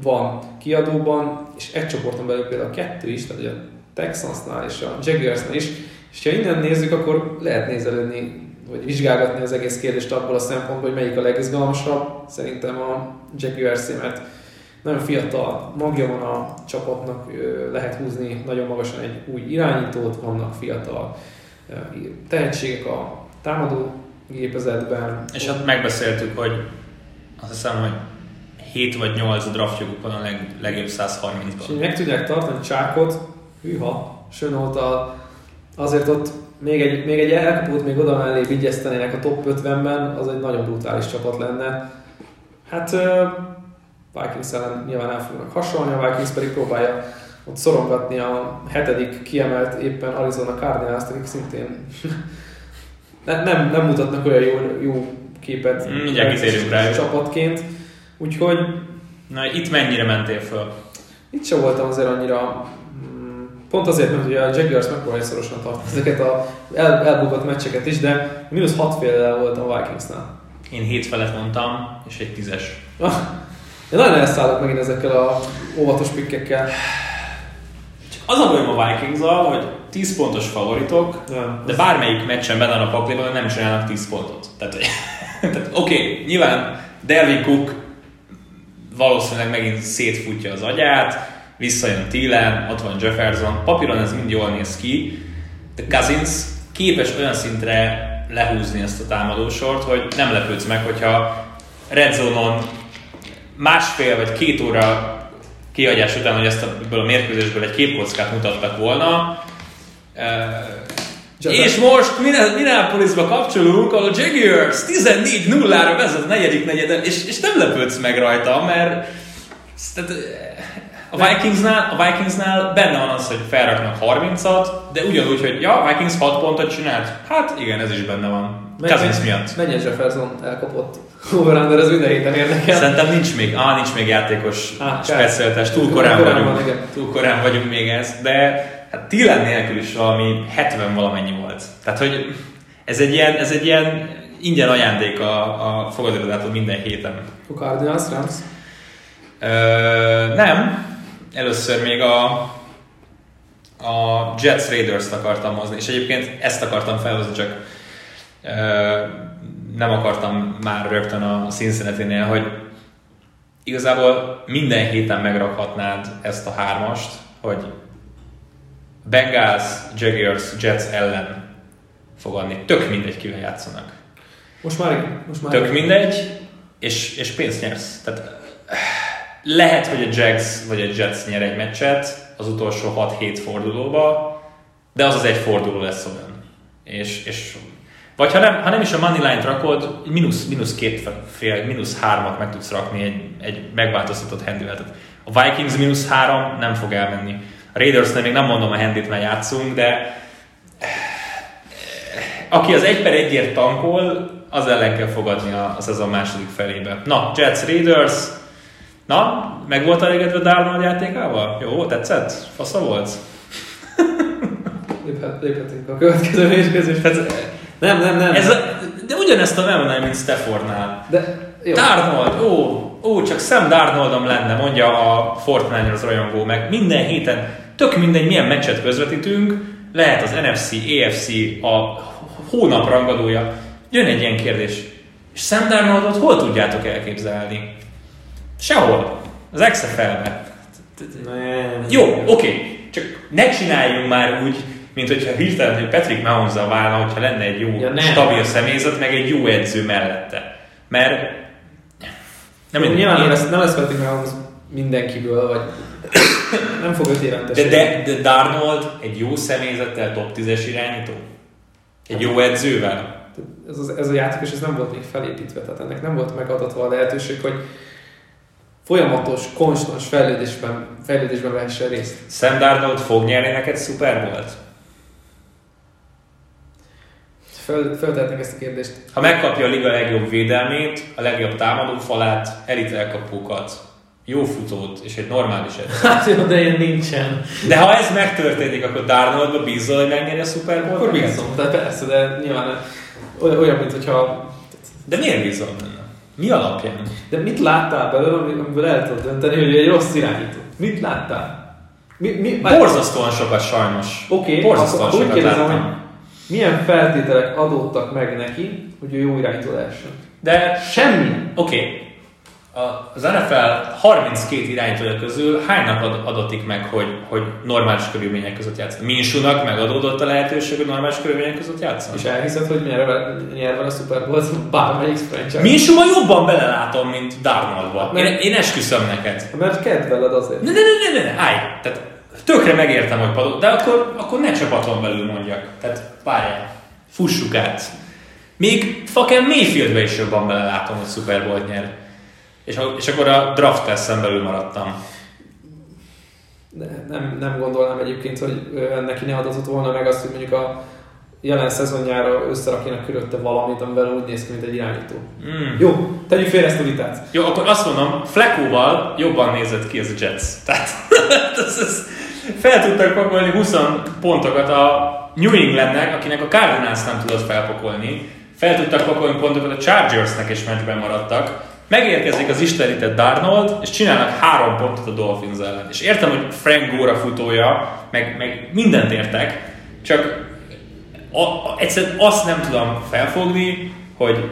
[SPEAKER 3] van kiadóban, és egy csoporton belül például kettő is, tehát a Texansnál és a Jaguarsnál is, és ha innen nézzük, akkor lehet nézelődni, vagy vizsgálgatni az egész kérdést abból a szempontból, hogy melyik a legizgalmasabb. Szerintem a Jaguars, mert nagyon fiatal magja van a csapatnak, lehet húzni nagyon magasan egy új irányítót, vannak fiatal tehetségek a támadó gépezetben.
[SPEAKER 1] És hát megbeszéltük, hogy azt hiszem, hogy 7 vagy 8 draftjoguk van a leg, legjobb 130-ban.
[SPEAKER 3] És meg tudják tartani Csákot, hűha, Sönóta, azért ott még egy, még egy elkapót még oda mellé vigyeztenének a top 50-ben, az egy nagyon brutális csapat lenne. Hát uh, Vikings ellen nyilván el fognak hasonlni, a Vikings pedig próbálja ott szorongatni a hetedik kiemelt éppen Arizona Cardinals, akik szintén nem, nem, nem mutatnak olyan jó, jó képet
[SPEAKER 1] mm, Mindjárt
[SPEAKER 3] csapatként. Úgyhogy...
[SPEAKER 1] Na, itt mennyire mentél föl?
[SPEAKER 3] Itt sem voltam azért annyira mm, Pont azért, mert ugye a Jaguars megpróbálja szorosan tartani ezeket a el, elbukott meccseket is, de mínusz 6 fél volt a Vikingsnál.
[SPEAKER 1] Én 7 felett mondtam, és egy tízes.
[SPEAKER 3] Ah, én nagyon elszállok megint ezekkel a óvatos pikkekkel.
[SPEAKER 1] Csak az a bajom a vikings hogy 10 pontos favoritok, ja, de bármelyik meccsen benne a pakliban nem csinálnak 10 pontot. Tehát oké, okay, nyilván Dervin Cook valószínűleg megint szétfutja az agyát, visszajön Thielen, ott van Jefferson, papíron ez mind jól néz ki, de Cousins képes olyan szintre lehúzni ezt a támadósort, hogy nem lepődsz meg, hogyha Red Zone-on másfél vagy két óra kiadás után, hogy ezt a, ebből a mérkőzésből egy képkockát mutattak volna, és most Minneapolisba kapcsolunk, ahol a Jaguars 14-0-ra vezet a negyedik negyeden, és, és nem lepődsz meg rajta, mert tehát, a Vikingsnál, a Vikingsnál benne van az, hogy felraknak 30-at, de ugyanúgy, hogy ja, a Vikings 6 pontot csinált. Hát igen, ez is benne van. Cousins miatt.
[SPEAKER 3] Mennyi Jefferson elkapott over ez minden héten érdekel.
[SPEAKER 1] Szerintem nincs még, ah, nincs még játékos ah, specialitás. Túl korán, korán vagyunk. Van, túl korán vagyunk még ez, de hát Tilen nélkül is valami 70 valamennyi volt. Tehát, hogy ez egy ilyen, ez egy ilyen ingyen ajándék a, a fogadóirodától minden héten.
[SPEAKER 3] A Cardinals Rams?
[SPEAKER 1] Ö, nem. Először még a, a Jets Raiders-t akartam hozni, és egyébként ezt akartam felhozni, csak ö, nem akartam már rögtön a cincinnati hogy igazából minden héten megrakhatnád ezt a hármast, hogy Bengals, Jaguars, Jets ellen fog adni. Tök mindegy, kivel játszanak.
[SPEAKER 3] Most már igen. Most már
[SPEAKER 1] Tök
[SPEAKER 3] igen.
[SPEAKER 1] mindegy, és, és pénzt nyersz. Tehát lehet, hogy a Jags vagy a Jets nyer egy meccset az utolsó 6-7 fordulóba, de az az egy forduló lesz olyan. És, és vagy ha nem, ha nem is a money line-t rakod, mínusz, mínusz két fél, mínusz hármat meg tudsz rakni egy, egy megváltoztatott handületet. A Vikings mínusz három nem fog elmenni. A Raidersnél még nem mondom a handit, mert játszunk, de aki az egy per egyért tankol, az ellen kell fogadni a, a szezon második felébe. Na, Jets Raiders. Na, meg volt elégedve Darnold játékával? Jó, tetszett? Fasza volt?
[SPEAKER 3] Léphet, léphetünk a következő mérkőzés. Nem, nem, nem.
[SPEAKER 1] ez a, de ugyanezt a nem mint Staffordnál.
[SPEAKER 3] De jó.
[SPEAKER 1] Darnold, ó, ó, csak Sam Darnoldom lenne, mondja a Fortnite-os rajongó meg. Minden héten, tök mindegy, milyen meccset közvetítünk, lehet az NFC, AFC, a hónap rangadója. Jön egy ilyen kérdés. És Sam Darnoldot hol tudjátok elképzelni? Sehol. Az XFL-be. Jó, oké, csak ne csináljunk már úgy, mint hogyha hirtelen, hogy Patrick mahomes válna, hogyha lenne egy jó,
[SPEAKER 3] Ja,
[SPEAKER 1] ja,
[SPEAKER 3] nem.
[SPEAKER 1] stabil személyzet, meg egy jó edző mellette. Mert nem én,
[SPEAKER 3] nyilván
[SPEAKER 1] én,
[SPEAKER 3] lesz, nem lesz Patrick Mahomes mindenkiből, vagy nem fog öt éventes.
[SPEAKER 1] de, de, de Darnold egy jó személyzettel top 10-es irányító? Egy jó edzővel?
[SPEAKER 3] ez, az, ez a játékos ez nem volt még felépítve, tehát ennek nem volt megadatva a lehetőség, hogy folyamatos, konstans fejlődésben, fejlődésben vehessen részt.
[SPEAKER 1] Sam Darnold fog nyerni neked Super Bowl-t?
[SPEAKER 3] Föl, föltehetnénk ezt a kérdést.
[SPEAKER 1] Ha megkapja a liga legjobb védelmét, a legjobb támadó falát, elit elkapókat, jó futót és egy normális edzőt.
[SPEAKER 3] Hát jó, de ilyen nincsen.
[SPEAKER 1] De ha ez megtörténik, akkor Darnoldba bízol, hogy megnyeri a Super Bowl-t?
[SPEAKER 3] Akkor bízom, de persze, de nyilván olyan, mint hogyha...
[SPEAKER 1] De miért bízol benne? Mi alapján?
[SPEAKER 3] De mit láttál belőle, ami- amiből el tudod dönteni, hogy egy rossz irányító? Mit láttál? Mi, mi,
[SPEAKER 1] Borzasztóan sokat sajnos.
[SPEAKER 3] Oké, okay,
[SPEAKER 1] Borzasztóan
[SPEAKER 3] akkor úgy
[SPEAKER 1] sokat
[SPEAKER 3] kérdezem, hogy. Milyen feltételek adottak meg neki, hogy ő jó irányító lehessen?
[SPEAKER 1] De
[SPEAKER 3] Semmi.
[SPEAKER 1] oké, okay. az NFL 32 irányítója közül hánynak ad, adatik meg, hogy, hogy normális körülmények között játszani? Minsúnak megadódott a lehetőség, hogy normális körülmények között játszani?
[SPEAKER 3] És elhiszed, hogy nyer vele, vele a Super Bowl-t bármelyik franchise?
[SPEAKER 1] Minsúban jobban belelátom, mint Darnoldba. Én, én esküszöm neked.
[SPEAKER 3] Mert kedveled azért.
[SPEAKER 1] Ne, ne, ne, ne, ne, állj! Tehát tökre megértem, hogy padot, de akkor, akkor ne csapaton belül mondjak. Tehát várjál, fussuk át. Még fucking Mayfieldbe is jobban belelátom, hogy Super Bowl nyer. És, és akkor a draft testen belül maradtam.
[SPEAKER 3] De nem, nem gondolnám egyébként, hogy neki ne adatott volna meg azt, hogy mondjuk a jelen szezonjára összerakjanak körülötte valamit, amivel úgy néz ki, mint egy irányító.
[SPEAKER 1] Mm.
[SPEAKER 3] Jó, tegyük félre ezt a vitát.
[SPEAKER 1] Jó, akkor azt mondom, Flekóval jobban nézett ki ez a Jets. Tehát ez, ez, fel tudtak pakolni 20 pontokat a New Englandnek, akinek a Cardinals nem tudott felpakolni. Fel tudtak pakolni pontokat a Chargersnek, és meccsben maradtak. Megérkezik az istenített Darnold, és csinálnak három pontot a Dolphins ellen. És értem, hogy Frank Góra futója, meg, meg mindent értek, csak a, a, egyszerűen azt nem tudom felfogni, hogy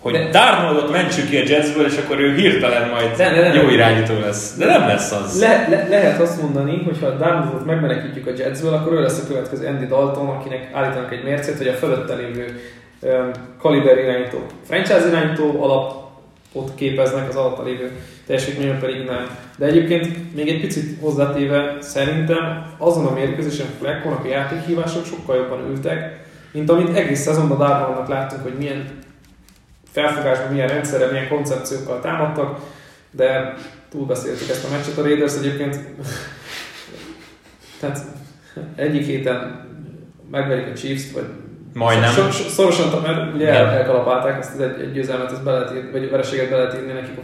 [SPEAKER 1] hogy
[SPEAKER 3] De-
[SPEAKER 1] Darnoldot mentsük ki a Jetsből, és akkor ő hirtelen majd
[SPEAKER 3] De- de- de-
[SPEAKER 1] jó irányító lesz. De nem lesz az.
[SPEAKER 3] Le, le, lehet azt mondani, hogy ha Darnoldot megmenekítjük a Jetsből, akkor ő lesz a következő Andy Dalton, akinek állítanak egy mércét, hogy a fölötte lévő um, kaliber irányító. Franchise irányító alapot képeznek az alatta lévő teljesítményen pedig nem. De egyébként még egy picit hozzátéve szerintem azon a mérkőzésen Fleckon a játékhívások sokkal jobban ültek, mint amit egész szezonban Darnoldnak láttunk, hogy milyen felfogásban, milyen rendszerrel, milyen koncepciókkal támadtak, de túlbeszéltük ezt a meccset. A Raiders egyébként tehát egyik héten megverik a Chiefs-t, vagy
[SPEAKER 1] Majdnem.
[SPEAKER 3] So, so, szorosan, mert ugye el, elkalapálták ezt az egy, egy győzelmet, ezt be lehet írni, vagy vereséget be lehet írni nekik a,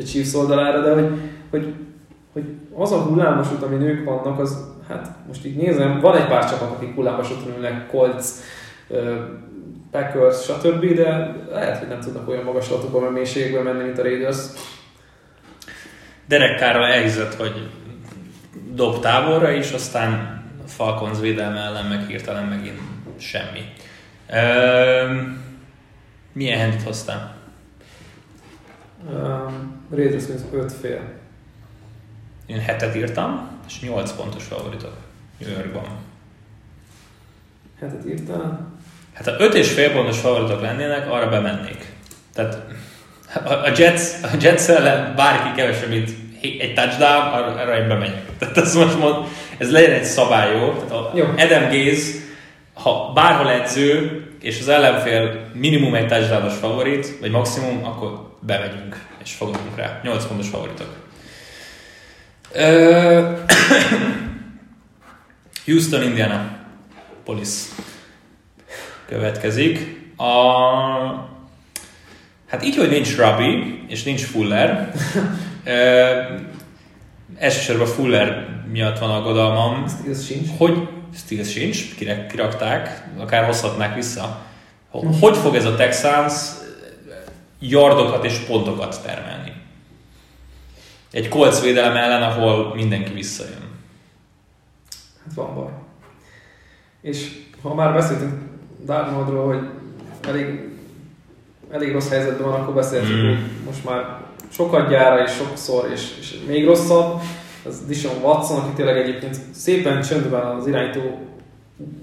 [SPEAKER 3] a Chiefs oldalára, de hogy, hogy, hogy az a hullámos út, amin ők vannak, az, hát most így nézem, van egy pár csapat, akik hullámos úton ülnek, Colts, Packers, stb., de lehet, hogy nem tudnak olyan magaslatokba, vagy mélységbe menni, mint a Raiders.
[SPEAKER 1] Derek Carroll elhiszett, hogy dob távolra is, aztán a Falcons védelme ellen meg hirtelen megint semmi. Üm, milyen handit hoztál?
[SPEAKER 3] Um, Raiders mint 5 fél.
[SPEAKER 1] Én hetet írtam, és 8 pontos favoritok. New Yorkban.
[SPEAKER 3] Hetet írtál.
[SPEAKER 1] Hát ha 5 és fél pontos favoritok lennének, arra bemennék. Tehát a Jets, a Jets ellen bárki kevesebb, mint egy touchdown, arra, arra én bemegyek. Tehát ez most mond, ez legyen egy szabály, jó? Tehát a
[SPEAKER 3] Jó.
[SPEAKER 1] Adam Gaze, ha bárhol edző, és az ellenfél minimum egy touchdownos favorit, vagy maximum, akkor bemegyünk, és fogadunk rá. 8 pontos favoritok. Houston, Indiana. Police következik. A... Hát így, hogy nincs Rabi, és nincs Fuller, elsősorban Fuller miatt van aggodalmam,
[SPEAKER 3] Ez sincs.
[SPEAKER 1] hogy Steels sincs, kirek, kirakták, akár hozhatnák vissza. Hogy fog ez a Texans yardokat és pontokat termelni? Egy Colts védelem ellen, ahol mindenki visszajön.
[SPEAKER 3] Hát van baj. És ha már beszéltünk Darnoldról, hogy elég, elég rossz helyzetben van, akkor beszéltünk,
[SPEAKER 1] Mm.
[SPEAKER 3] hogy most már sokat gyára és sokszor, és, és még rosszabb. Az Dishon Watson, aki tényleg egyébként szépen csöndben az irányító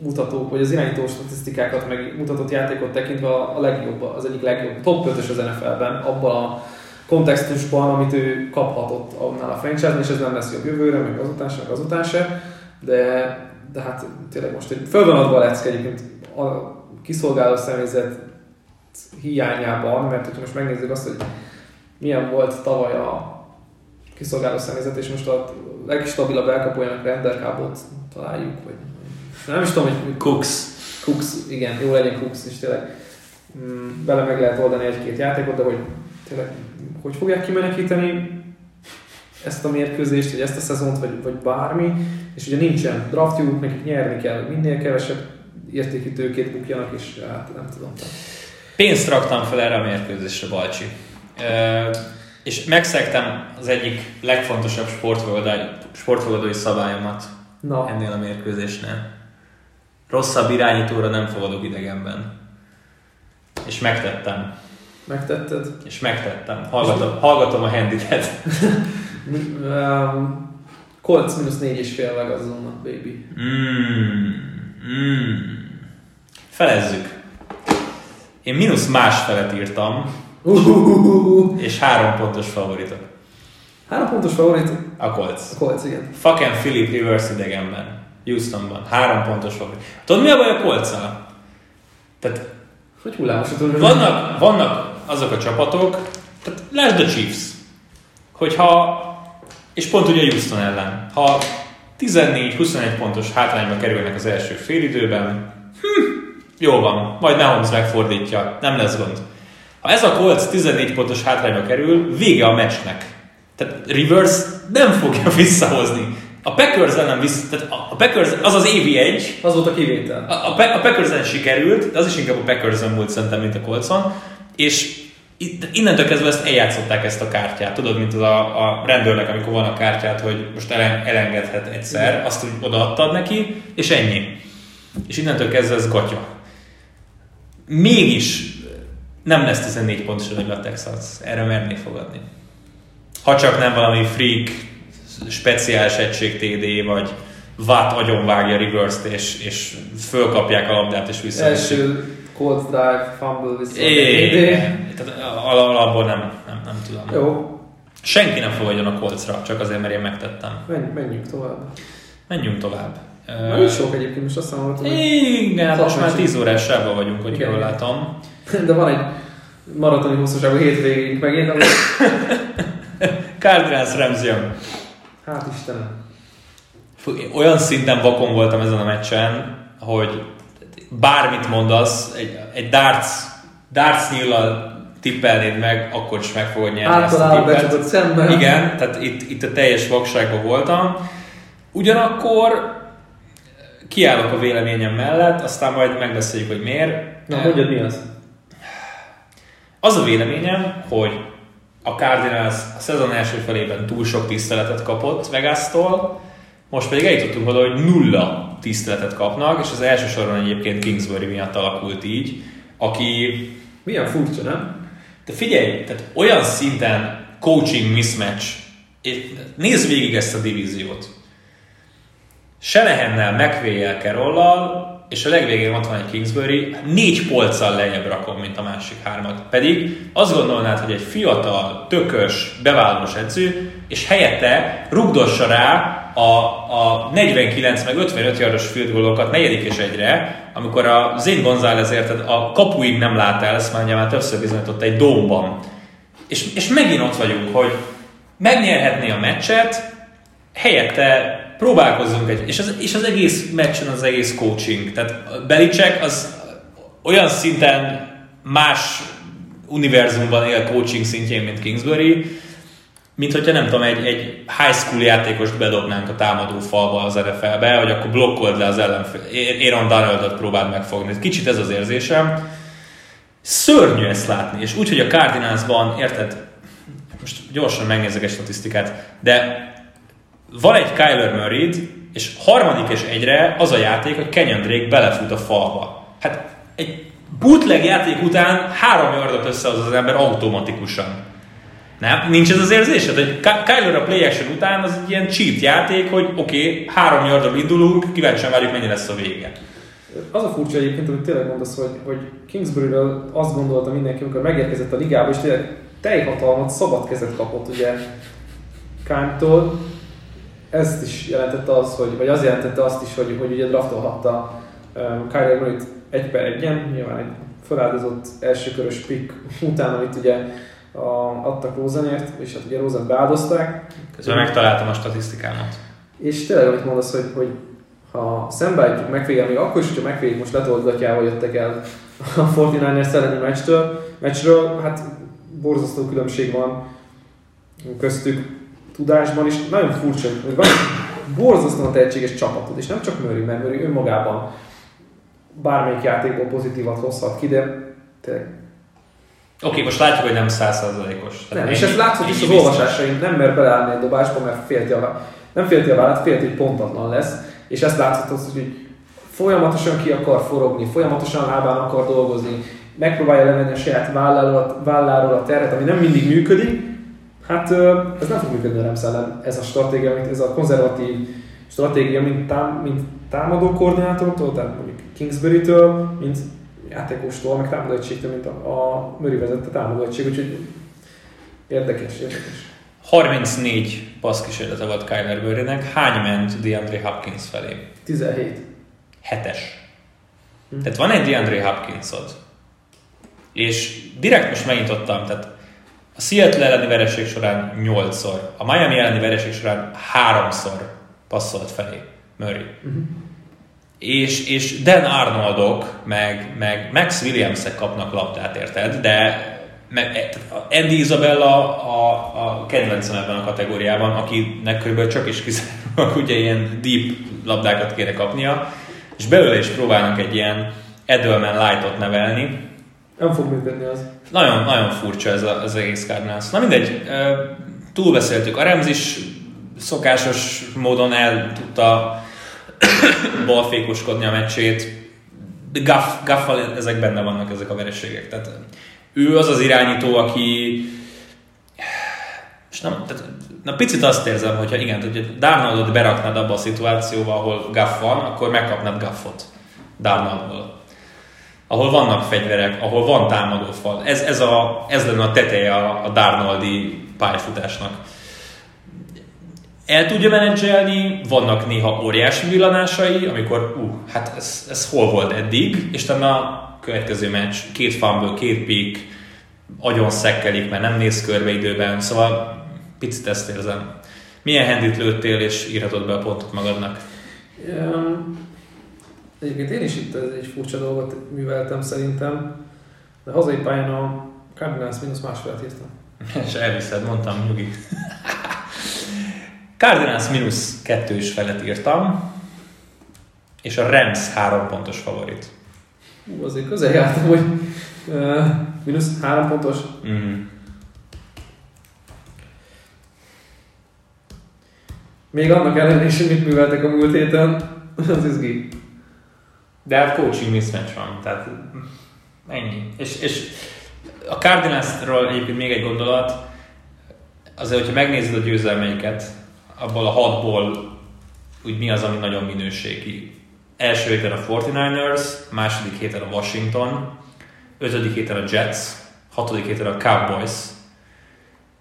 [SPEAKER 3] mutatók, vagy az irányító statisztikákat, meg mutatott játékot tekintve a legjobb, az egyik legjobb, top 5-ös az NFL-ben, abban a kontextusban, amit ő kaphatott annál a franchise és ez nem lesz jobb jövőre, meg azután se, meg azután se, de, de hát tényleg most egy föl van adva a lecke egyébként a kiszolgáló személyzet hiányában, mert hogyha most megnézzük azt, hogy milyen volt tavaly a kiszolgáló személyzet, és most a legstabilabb elkapójának Renderkábot találjuk, vagy nem is tudom, hogy
[SPEAKER 1] Cooks.
[SPEAKER 3] Cooks, igen, jó legyen Cooks is tényleg. Mm, Bele meg lehet oldani egy-két játékot, de hogy tényleg hogy fogják kimenekíteni ezt a mérkőzést, vagy ezt a szezont, vagy, vagy bármi, és ugye nincsen draftjuk, nekik nyerni kell, minél kevesebb értékű tőkét bukjanak, és hát nem tudom.
[SPEAKER 1] Pénzt raktam fel erre a mérkőzésre, Balcsi. Ö, és megszegtem az egyik legfontosabb sportfogadói, szabályomat
[SPEAKER 3] Na,
[SPEAKER 1] ennél a mérkőzésnél. Rosszabb irányítóra nem fogadok idegenben. És megtettem.
[SPEAKER 3] megtetted.
[SPEAKER 1] És megtettem. Hallgatom, hallgatom a handitet.
[SPEAKER 3] Um, Colts mínusz négy és fél Vegas-zonnak, baby.
[SPEAKER 1] Mm, mm. Felezzük. Én mínusz másfelet írtam,
[SPEAKER 3] Uh,
[SPEAKER 1] és három pontos favoritok.
[SPEAKER 3] Három pontos favorit,
[SPEAKER 1] A Colts.
[SPEAKER 3] a Colts, igen.
[SPEAKER 1] Fucking Philip Rivers idegenben. Houstonban. Három pontos favorit. Tudod mi a baj a colts Tehát
[SPEAKER 3] Hogy hullámosat tudod?
[SPEAKER 1] vannak, vannak azok a csapatok, tehát lásd a Chiefs, hogyha, és pont ugye Houston ellen, ha 14-21 pontos hátrányba kerülnek az első félidőben, hm, jó van, majd Mahomes megfordítja, nem lesz gond. Ha ez a Colts 14 pontos hátrányba kerül, vége a meccsnek. Tehát Rivers nem fogja visszahozni. A Packers ellen vissza, tehát a Packers, az az évi egy,
[SPEAKER 3] Az volt a kivétel.
[SPEAKER 1] a, a, a packers sikerült, de az is inkább a packers múlt szerintem, mint a Coltson, és innentől kezdve ezt eljátszották ezt a kártyát. Tudod, mint az a, a rendőrnek, amikor van a kártyát, hogy most elen, elengedhet egyszer, azt úgy odaadtad neki, és ennyi. És innentől kezdve ez gatya. Mégis nem lesz 14 pontos a Texans. Erre mernék fogadni. Ha csak nem valami freak, speciális egység TD, vagy Watt agyonvágja reverse és, és fölkapják a labdát, és vissza.
[SPEAKER 3] Első Colts drive, fumble, vissza.
[SPEAKER 1] Igen. Tehát al- alapból nem, nem, nem tudom.
[SPEAKER 3] Jó,
[SPEAKER 1] Senki nem fogadjon a Coltsra, csak azért, mert én megtettem.
[SPEAKER 3] menj, menjünk tovább.
[SPEAKER 1] Menjünk tovább.
[SPEAKER 3] Na, nincs sok egyébként, most azt mondom, hogy
[SPEAKER 1] Igen, hát most már
[SPEAKER 3] Szakmai
[SPEAKER 1] 10 órás sávban vagyunk, hogy jól látom.
[SPEAKER 3] de van egy maratoni hosszúságú hétvégénk megint, ami...
[SPEAKER 1] Rams jön.
[SPEAKER 3] Hát Istenem.
[SPEAKER 1] Fú, olyan szinten vakon voltam ezen a meccsen, hogy bármit mondasz, egy, egy darts, darts nyíllal tippelnéd meg, akkor is meg fogod nyerni ezt a
[SPEAKER 3] Általában
[SPEAKER 1] tippet.
[SPEAKER 3] becsapott szemben.
[SPEAKER 1] Igen, tehát itt, itt a teljes vakságban voltam. Ugyanakkor kiállok a véleményem mellett, aztán majd megbeszéljük, hogy miért.
[SPEAKER 3] Na, mondjad mi az?
[SPEAKER 1] Az a véleményem, hogy a Cardinals a szezon első felében túl sok tiszteletet kapott Vegas-tól, most pedig eljutottunk oda, hogy nulla tiszteletet kapnak, és az elsősorban egyébként Kingsbury miatt alakult így, aki
[SPEAKER 3] Milyen furcsa, nem?
[SPEAKER 1] de figyelj, tehát olyan szinten coaching mismatch, nézd végig ezt a divíziót. Senehennel, McVay-jel, Carrollal, és a legvégén ott van egy Kingsbury, négy polccal lejjebb rakom, mint a másik hármat. Pedig azt gondolnád, hogy egy fiatal, tökös, bevállalós edző, és helyette rugdossa rá a, a 49 meg 55 yardos field goalokat negyedik és egyre, amikor a Zane González érted, a kapuig nem lát el, ezt már nyilván többször bizonyított egy dómban. És, és megint ott vagyunk, hogy megnyerhetné a meccset, helyette próbálkozzunk egy, és az, és az egész meccsen az egész coaching. Tehát Belicek az olyan szinten más univerzumban él coaching szintjén, mint Kingsbury, mint hogyha nem tudom, egy, egy high school játékost bedobnánk a támadó falba az NFL-be, hogy akkor blokkold le az ellenfél. Aaron Donaldot próbáld megfogni. Kicsit ez az érzésem. Szörnyű ezt látni, és úgy, hogy a Cardinalsban, érted, most gyorsan megnézek egy statisztikát, de van egy Kyler Murray és harmadik és egyre az a játék, hogy Kenyon Drake belefut a falba. Hát egy bootleg játék után három yardot összehoz az ember automatikusan. Nem? Nincs ez az érzésed, hogy Kyler a play action után az egy ilyen cheat játék, hogy oké, okay, három yardra indulunk, kíváncsian várjuk, mennyi lesz a vége.
[SPEAKER 3] Az a furcsa egyébként, hogy tényleg mondasz, hogy, hogy Kingsbury-ről azt gondolta mindenki, amikor megérkezett a ligába, és tényleg teljhatalmat, szabad kezet kapott ugye Kánytól, ezt is jelentette az, hogy, vagy az jelentette azt is, hogy, hogy ugye draftolhatta um, Kyler Murray egy per egyen, nyilván egy feláldozott elsőkörös pick után, amit ugye a, adtak Rosenért, és hát ugye Rosen beáldozták.
[SPEAKER 1] Közben megtaláltam a statisztikámat.
[SPEAKER 3] És tényleg, amit mondasz, hogy, hogy ha szembeállítjuk megféljel, még akkor is, hogyha megféljük most letolgatjával jöttek el a 49ers elleni meccsről, meccsről, hát borzasztó különbség van köztük tudásban is nagyon furcsa, hogy van borzasztóan tehetséges csapatod, és nem csak Murray, mert Murray önmagában bármelyik játékból pozitívat hozhat ki, de tényleg
[SPEAKER 1] Oké, okay, most látjuk, hogy nem százszázalékos.
[SPEAKER 3] Nem, és ez látszott is az olvasásaim, nem mer beleállni egy dobásba, mert félti a, nem félti a vállát, félti, hogy pontatlan lesz, és ezt látszott az, hogy folyamatosan ki akar forogni, folyamatosan lábán akar dolgozni, megpróbálja levenni a saját válláról, válláról a terhet, ami nem mindig működik, Hát ez nem fog működni a Rams ellen, ez a stratégia, mint ez a konzervatív stratégia, mint, tám, mint támadó koordinátortól, tehát mondjuk Kingsbury-től, mint játékostól, meg támadó egységtől, mint a, a Murray vezette támadó egység, úgyhogy érdekes, érdekes.
[SPEAKER 1] 34 passzkísérlete volt Kyler Murraynek, hány ment DeAndre Hopkins felé?
[SPEAKER 3] 17.
[SPEAKER 1] Hetes. Hm. Tehát van egy DeAndre Hopkinsod, és direkt most megnyitottam, tehát a Seattle elleni vereség során 8-szor, a Miami elleni vereség során 3-szor passzolt felé Murray. Uh-huh. És, és Dan Arnoldok, meg, meg Max williams kapnak labdát, érted? De meg, Andy Isabella a, a kedvencem ebben a kategóriában, akinek körülbelül csak is kizárólag ugye ilyen deep labdákat kéne kapnia, és belőle is próbálnak egy ilyen Edelman Light-ot nevelni,
[SPEAKER 3] nem fog működni az.
[SPEAKER 1] Nagyon, nagyon furcsa ez a, az egész Cardinals. Na mindegy, túlbeszéltük. A Rams is szokásos módon el tudta balfékoskodni a meccsét. Gaff, Gaffal ezek benne vannak ezek a vereségek. Tehát ő az az irányító, aki és nem, tehát, na picit azt érzem, hogyha igen, hogy Darnoldot beraknád abba a szituációba, ahol Gaff van, akkor megkapnád Gaffot Darnoldból ahol vannak fegyverek, ahol van támadófal. Ez, ez, a, ez lenne a teteje a, a Darnoldi pályafutásnak. El tudja menedzselni, vannak néha óriási villanásai, amikor, uh, hát ez, ez hol volt eddig, és talán a következő meccs, két fumble, két pick, agyon szekkelik, mert nem néz körbe időben, szóval picit ezt érzem. Milyen handit lőttél, és írhatod be a pontot magadnak?
[SPEAKER 3] Um, Egyébként én is itt egy furcsa dolgot műveltem szerintem, de hazai pályán a Cardinals mínusz másfelet írtam.
[SPEAKER 1] És elviszed, mondtam, nyugi. Cardinals mínusz kettős felet írtam, és a Rams három pontos favorit.
[SPEAKER 3] Hú, azért közel jártam, hogy uh, mínusz három pontos. Mm. Még annak ellenére is, mit műveltek a múlt héten, az izgi.
[SPEAKER 1] De hát coaching mismatch van, tehát ennyi. És, és a Cardinals-ról egyébként még egy gondolat, azért, hogyha megnézed a győzelmeiket, abból a hatból úgy mi az, ami nagyon minőségi. Első héten a 49ers, második héten a Washington, ötödik héten a Jets, hatodik héten a Cowboys.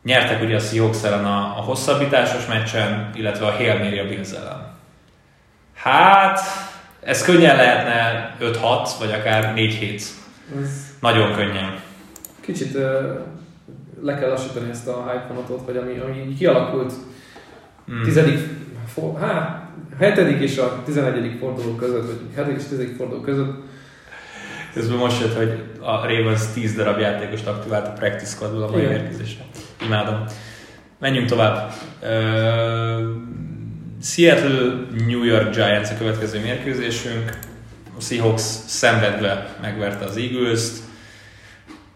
[SPEAKER 1] Nyertek ugye a Seahawks ellen a, a hosszabbításos meccsen, illetve a Hail Mary a Bills ellen. Hát, ez könnyen lehetne 5-6, vagy akár 4-7.
[SPEAKER 3] Ez
[SPEAKER 1] Nagyon könnyen.
[SPEAKER 3] kicsit ö, le kell lassítani ezt a hype vagy ami, ami kialakult
[SPEAKER 1] Mm.
[SPEAKER 3] tizedik, for, há, hetedik és a tizenegyedik forduló között, vagy hetedik és tizedik forduló között.
[SPEAKER 1] Közben most jött, hogy a Ravens 10 darab játékost aktivált a practice squadból a mai mérkőzésre. Imádom. Menjünk tovább. Uh, Seattle New York Giants a következő mérkőzésünk. A Seahawks szenvedve megverte az Eagles-t.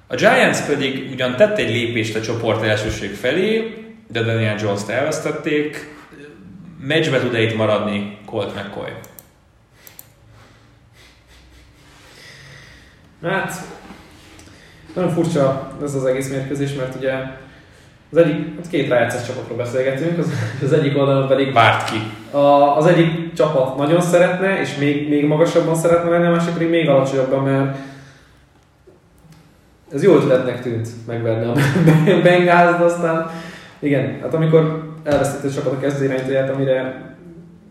[SPEAKER 1] A Giants pedig ugyan tett egy lépést a csoport elsőség felé, de Daniel Jones-t elvesztették. Meccsbe tud-e itt maradni Colt McCoy?
[SPEAKER 3] Hát, nagyon furcsa ez az egész mérkőzés, mert ugye az egyik, hát két rájátszás csapatról beszélgetünk, az, az egyik oldalon pedig
[SPEAKER 1] Várt ki.
[SPEAKER 3] a, az egyik csapat nagyon szeretne, és még, még magasabban szeretne lenni, a másik pedig még alacsonyabban, mert ez jó ötletnek tűnt megverni a Bengázt, aztán igen, hát amikor elvesztette a csapat a kezdőirányítóját, amire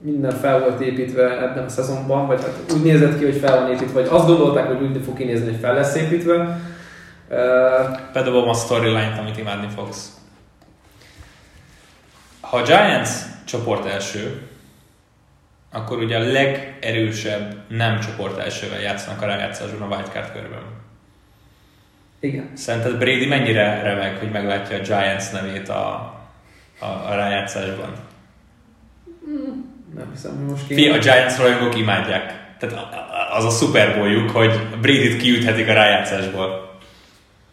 [SPEAKER 3] minden fel volt építve ebben a szezonban, vagy hát úgy nézett ki, hogy fel van építve, vagy azt gondolták, hogy úgy fog kinézni, hogy fel lesz építve. Uh,
[SPEAKER 1] Bedobom a storyline-t, amit imádni fogsz. Ha a Giants csoport első, akkor ugye a legerősebb nem csoport elsővel játszanak a rájátszásban a wildcard körben.
[SPEAKER 3] igen.
[SPEAKER 1] Szerinted Brady mennyire remeg, hogy meglátja a Giants nevét a, a, a rájátszásban?
[SPEAKER 3] Nem hiszem, hogy most
[SPEAKER 1] Fi, a Giants rajongók imádják. Tehát az a Super Bowl-juk, hogy Brady-t kiüthetik a rájátszásból.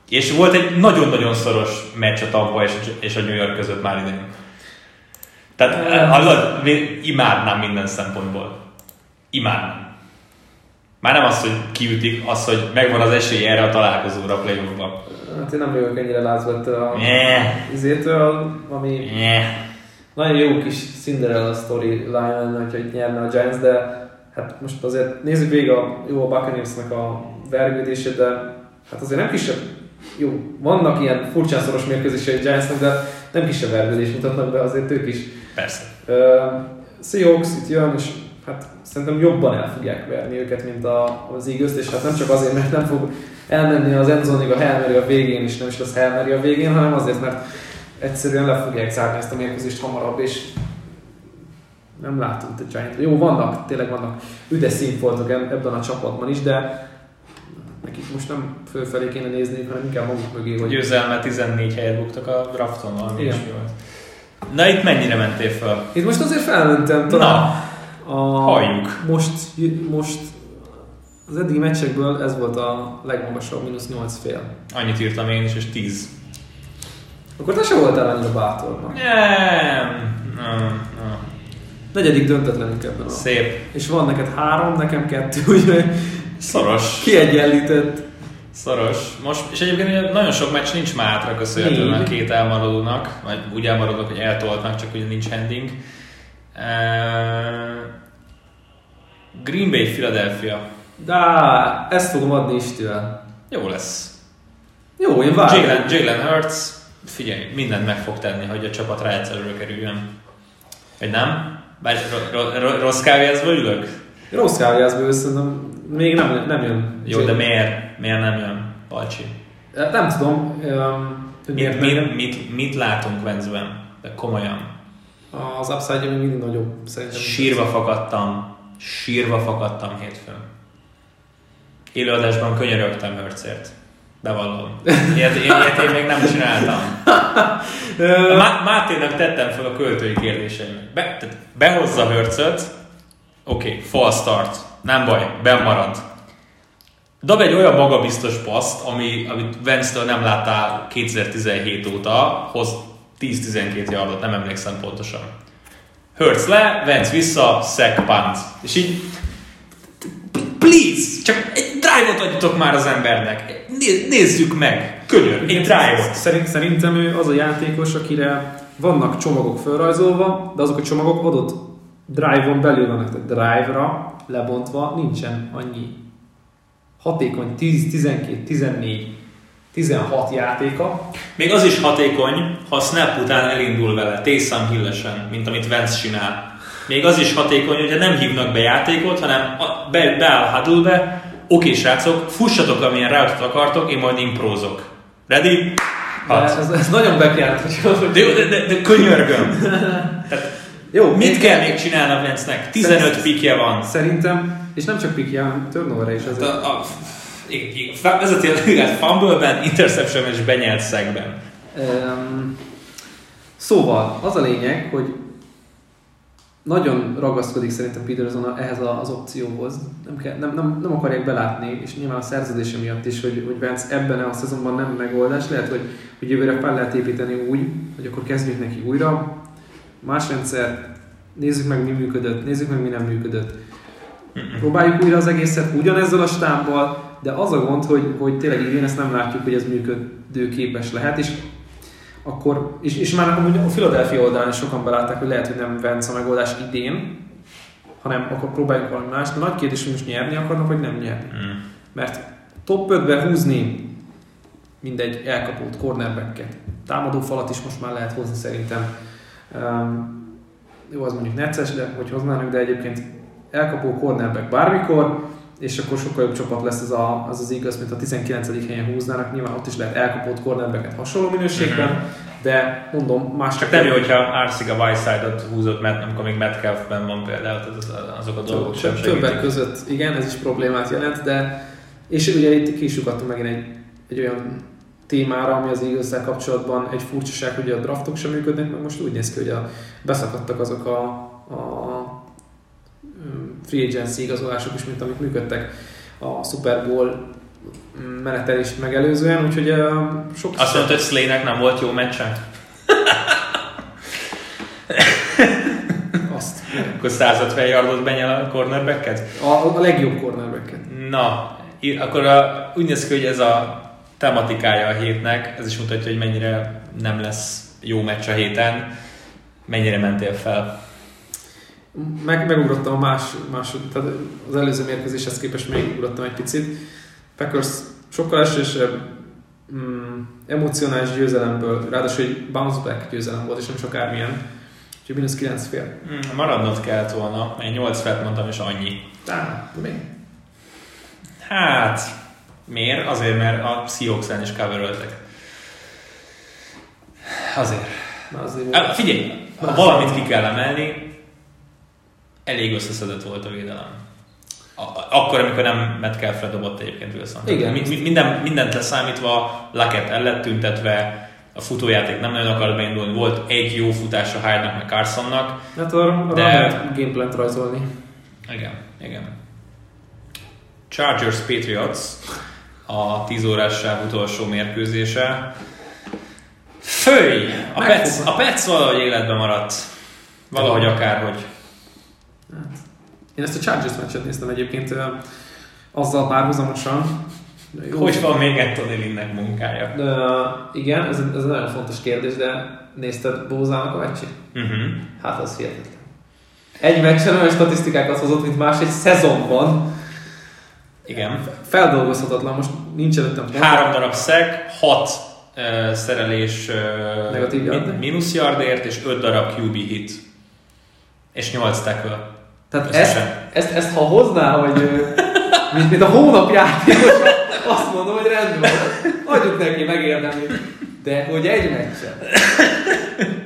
[SPEAKER 1] És volt egy nagyon-nagyon szoros meccs a Tampa és, és a New York között már idén. Tehát
[SPEAKER 3] Hát-
[SPEAKER 1] hallod, imádnám minden szempontból. Imádnám. Már nem az, hogy kiütik, az, hogy megvan az esély erre a találkozóra a playoffban.
[SPEAKER 3] Hát én nem vagyok ennyire ettől a izétől, ami
[SPEAKER 1] nyeh.
[SPEAKER 3] nagyon jó kis Cinderella storyline lenne, itt nyerne a Giants, de hát most azért nézzük végig a jó a Buccaneersnek a vergődését, de hát azért nem kisebb, jó, vannak ilyen furcsán szoros mérkőzései a Giantsnak, de nem kisebb vergődést mutatnak be, azért ők is.
[SPEAKER 1] Persze.
[SPEAKER 3] Uh, Seahawks itt jön, és hát szerintem jobban el fogják verni őket, mint a, az eagles és hát nem csak azért, mert nem fog elmenni az endzónig a Hail Mary a végén, és nem is lesz Hail Mary a végén, hanem azért, mert egyszerűen le fogják zárni ezt a mérkőzést hamarabb, és nem látunk a Giant. Jó, vannak, tényleg vannak üdes színfoltok eb- ebben a csapatban is, de nekik most nem fölfelé kéne nézni, hanem inkább maguk mögé, hogy
[SPEAKER 1] Győzelme 14 helyet buktak a drafton, valami
[SPEAKER 3] Igen.
[SPEAKER 1] ilyesmi volt. Na itt mennyire mentél fel?
[SPEAKER 3] Itt most azért felmentem talán
[SPEAKER 1] Na,
[SPEAKER 3] a...
[SPEAKER 1] halljuk.
[SPEAKER 3] Most, most az eddigi meccsekből ez volt a legmagasabb, mínusz 8 fél.
[SPEAKER 1] Annyit írtam én is, és 10.
[SPEAKER 3] Akkor te se voltál annyira bátor. Na.
[SPEAKER 1] Nem. Nem, nem.
[SPEAKER 3] Negyedik döntetlenünk ebben a...
[SPEAKER 1] Szép.
[SPEAKER 3] És van neked három, nekem kettő, úgyhogy
[SPEAKER 1] Szoros.
[SPEAKER 3] kiegyenlített.
[SPEAKER 1] Szoros. Most, és egyébként nagyon sok meccs nincs már hátra köszönhetően a két elmaradónak, vagy úgy elmaradók, hogy eltoltnak, csak ugye nincs handing. Green Bay, Philadelphia.
[SPEAKER 3] De ezt fogom adni Istővel.
[SPEAKER 1] Jó lesz.
[SPEAKER 3] Jó, én várom.
[SPEAKER 1] Jalen, Jalen Hurts, figyelj, mindent meg fog tenni, hogy a csapat rájátszásra kerüljön. Vagy nem? Bár ro- ro- rossz kávéházba ülök?
[SPEAKER 3] Rossz kávéházból szerintem még nem, nem jön.
[SPEAKER 1] Jó, de miért? Miért nem jön, Palcsi?
[SPEAKER 3] Nem tudom, hogy
[SPEAKER 1] Mit,
[SPEAKER 3] miért nem.
[SPEAKER 1] mit, mit, mit látunk Venzben? De komolyan.
[SPEAKER 3] Az upside még mindig nagyobb szerintem.
[SPEAKER 1] Sírva fakadtam. Sírva fakadtam hétfőn. Élőadásban könyörögtem Hurtsért. Bevallom. Ilyet, ilyet én még nem csináltam. Má- Máténak tettem fel a költői kérdéseimet. Be, behozza Hurtsöt, oké, okay, false start, nem baj, bemarad. Dob egy olyan magabiztos paszt, ami, amit Vance-től nem láttál 2017 óta, hoz 10-12 yardot, nem emlékszem pontosan. Hurts le, Vance vissza, sack punt. És így, please, csak egy drive-ot adjatok már az embernek. Né- Nézzük meg, könyör, egy drive-ot.
[SPEAKER 3] Szerint, szerintem ő az a játékos, akire vannak csomagok felrajzolva, de azok a csomagok adott drive-on belül vannak, tehát drive-ra lebontva nincsen annyi hatékony 10, 12, 14, 16 játéka.
[SPEAKER 1] Még az is hatékony, ha a snap után elindul vele, Taysom Hillesen, mint amit Vance csinál. Még az is hatékony, hogyha nem hívnak be játékot, hanem be, beáll huddle-be, oké srácok, fussatok amilyen ráutat akartok, én majd imprózok. Ready?
[SPEAKER 3] De
[SPEAKER 1] Hat.
[SPEAKER 3] ez, ez nagyon bekiárt, hogy
[SPEAKER 1] De, de, de, de könyörgöm. Tehát,
[SPEAKER 3] Jó,
[SPEAKER 1] mit kell még csinálni a Vance-nek? 15 pikje van.
[SPEAKER 3] Szerintem, és nem csak pikje, hanem turnover is
[SPEAKER 1] A,
[SPEAKER 3] azért.
[SPEAKER 1] a, fa- vezeti a ligát fumble-ben, interception és benyelt szegben.
[SPEAKER 3] Um, szóval, az a lényeg, hogy nagyon ragaszkodik szerintem Peterson ehhez a- az opcióhoz. Nem, kell, nem, nem, nem akarják belátni, és nyilván a szerződése miatt is, hogy, hogy Vance ebben a szezonban nem megoldás. Lehet, hogy, hogy jövőre fel lehet építeni úgy, hogy akkor kezdjük neki újra. Más rendszer, nézzük meg mi működött, nézzük meg mi nem működött. Próbáljuk újra az egészet ugyanezzel a stábbal, de az a gond, hogy, hogy tényleg idén ezt nem látjuk, hogy ez működőképes lehet, és akkor, és, és már amúgy a Philadelphia oldalán is sokan belátták, hogy lehet, hogy nem Vence a megoldás idén, hanem akkor próbáljunk valami más. De nagy kérdés, hogy most nyerni akarnak, vagy nem nyerni.
[SPEAKER 1] Mm.
[SPEAKER 3] Mert top 5-be húzni mindegy elkapott cornerbacket. Támadó falat is most már lehet hozni szerintem. Um, jó, az mondjuk necces, de hogy hoznának, de egyébként elkapó cornerback bármikor, és akkor sokkal jobb csapat lesz az a, az, az igaz, mint a 19. helyen húznának. Nyilván ott is lehet elkapott cornerbacket hasonló minőségben, de mondom, más
[SPEAKER 1] Csak nem jó, hogyha Arsiga Whiteside-ot húzott, mert amikor még Metcalfben van például, az- azok a dolgok sem
[SPEAKER 3] Több- Többek között, igen, ez is problémát jelent, de és ugye itt ki is lyukadtunk megint egy, egy olyan témára, ami az eagles kapcsolatban egy furcsaság, hogy a draftok sem működnek, meg most úgy néz ki, hogy a, beszakadtak azok a, a free agency igazolások is, mint amik működtek a Super Bowl menetelést megelőzően, úgyhogy uh, sok
[SPEAKER 1] Azt mondta, hogy Slay-nek nem volt jó meccse?
[SPEAKER 3] azt,
[SPEAKER 1] Akkor 150 yardot benyel a cornerbacket?
[SPEAKER 3] a, a legjobb cornerbacket.
[SPEAKER 1] Na, akkor a, úgy néz ki, hogy ez a tematikája a hétnek, ez is mutatja, hogy mennyire nem lesz jó meccs a héten. Mennyire mentél fel?
[SPEAKER 3] Meg, megugrottam a más, másod, tehát az előző mérkőzéshez képest még ugrottam egy picit. Packers sokkal esősebb, mm, emocionális győzelemből, ráadásul egy bounce back győzelem volt, és nem csak akármilyen. Úgyhogy mínusz 9 fél.
[SPEAKER 1] Hmm, maradnod kellett volna, én 8 felt mondtam, és annyi.
[SPEAKER 3] Tá, de még.
[SPEAKER 1] Hát, miért? Azért, mert a Seahawks ellen is coveröltek. Azért.
[SPEAKER 3] Na azért
[SPEAKER 1] Hát, figyelj, ha valamit ki kell emelni, elég összeszedett volt a védelem. A- a- Akkor, amikor nem Metcalfre dobott egyébként Wilson.
[SPEAKER 3] Igen.
[SPEAKER 1] Mi- mi- Minden, mindent leszámítva, Laket el lett tüntetve, a futójáték nem nagyon akart beindulni, volt egy jó futása Hyde-nak, meg Carsonnak.
[SPEAKER 3] Hát arra,
[SPEAKER 1] De-
[SPEAKER 3] gameplant rajzolni.
[SPEAKER 1] Igen, igen. Chargers Patriots a 10 órás sáv utolsó mérkőzése. Főj! A
[SPEAKER 3] Megfogta.
[SPEAKER 1] Pets, a Pets valahogy életben maradt. Valahogy akárhogy.
[SPEAKER 3] Hát. Én ezt a Chargers meccset néztem egyébként azzal párhuzamosan. Jó.
[SPEAKER 1] Hogy van még Anthony Lynnnek munkája?
[SPEAKER 3] De, igen, ez, ez nagyon fontos kérdés, de nézted Bózának a meccsét?
[SPEAKER 1] Uh-huh.
[SPEAKER 3] Hát az hihetetlen. Egy meccsen olyan statisztikákat hozott, mint más egy szezonban.
[SPEAKER 1] Igen.
[SPEAKER 3] Feldolgozhatatlan, most nincs előttem.
[SPEAKER 1] Három darab szeg, hat uh, szerelés uh,
[SPEAKER 3] Negatív yard.
[SPEAKER 1] mínusz yardért, és öt darab QB hit. És nyolc tackle.
[SPEAKER 3] Tehát ezt,
[SPEAKER 1] Összesen.
[SPEAKER 3] ezt, ezt, ha hozná, hogy mint, mint a hónap játékos, azt mondom, hogy rendben van. Adjuk neki, megérdemli. De hogy egy meccsen.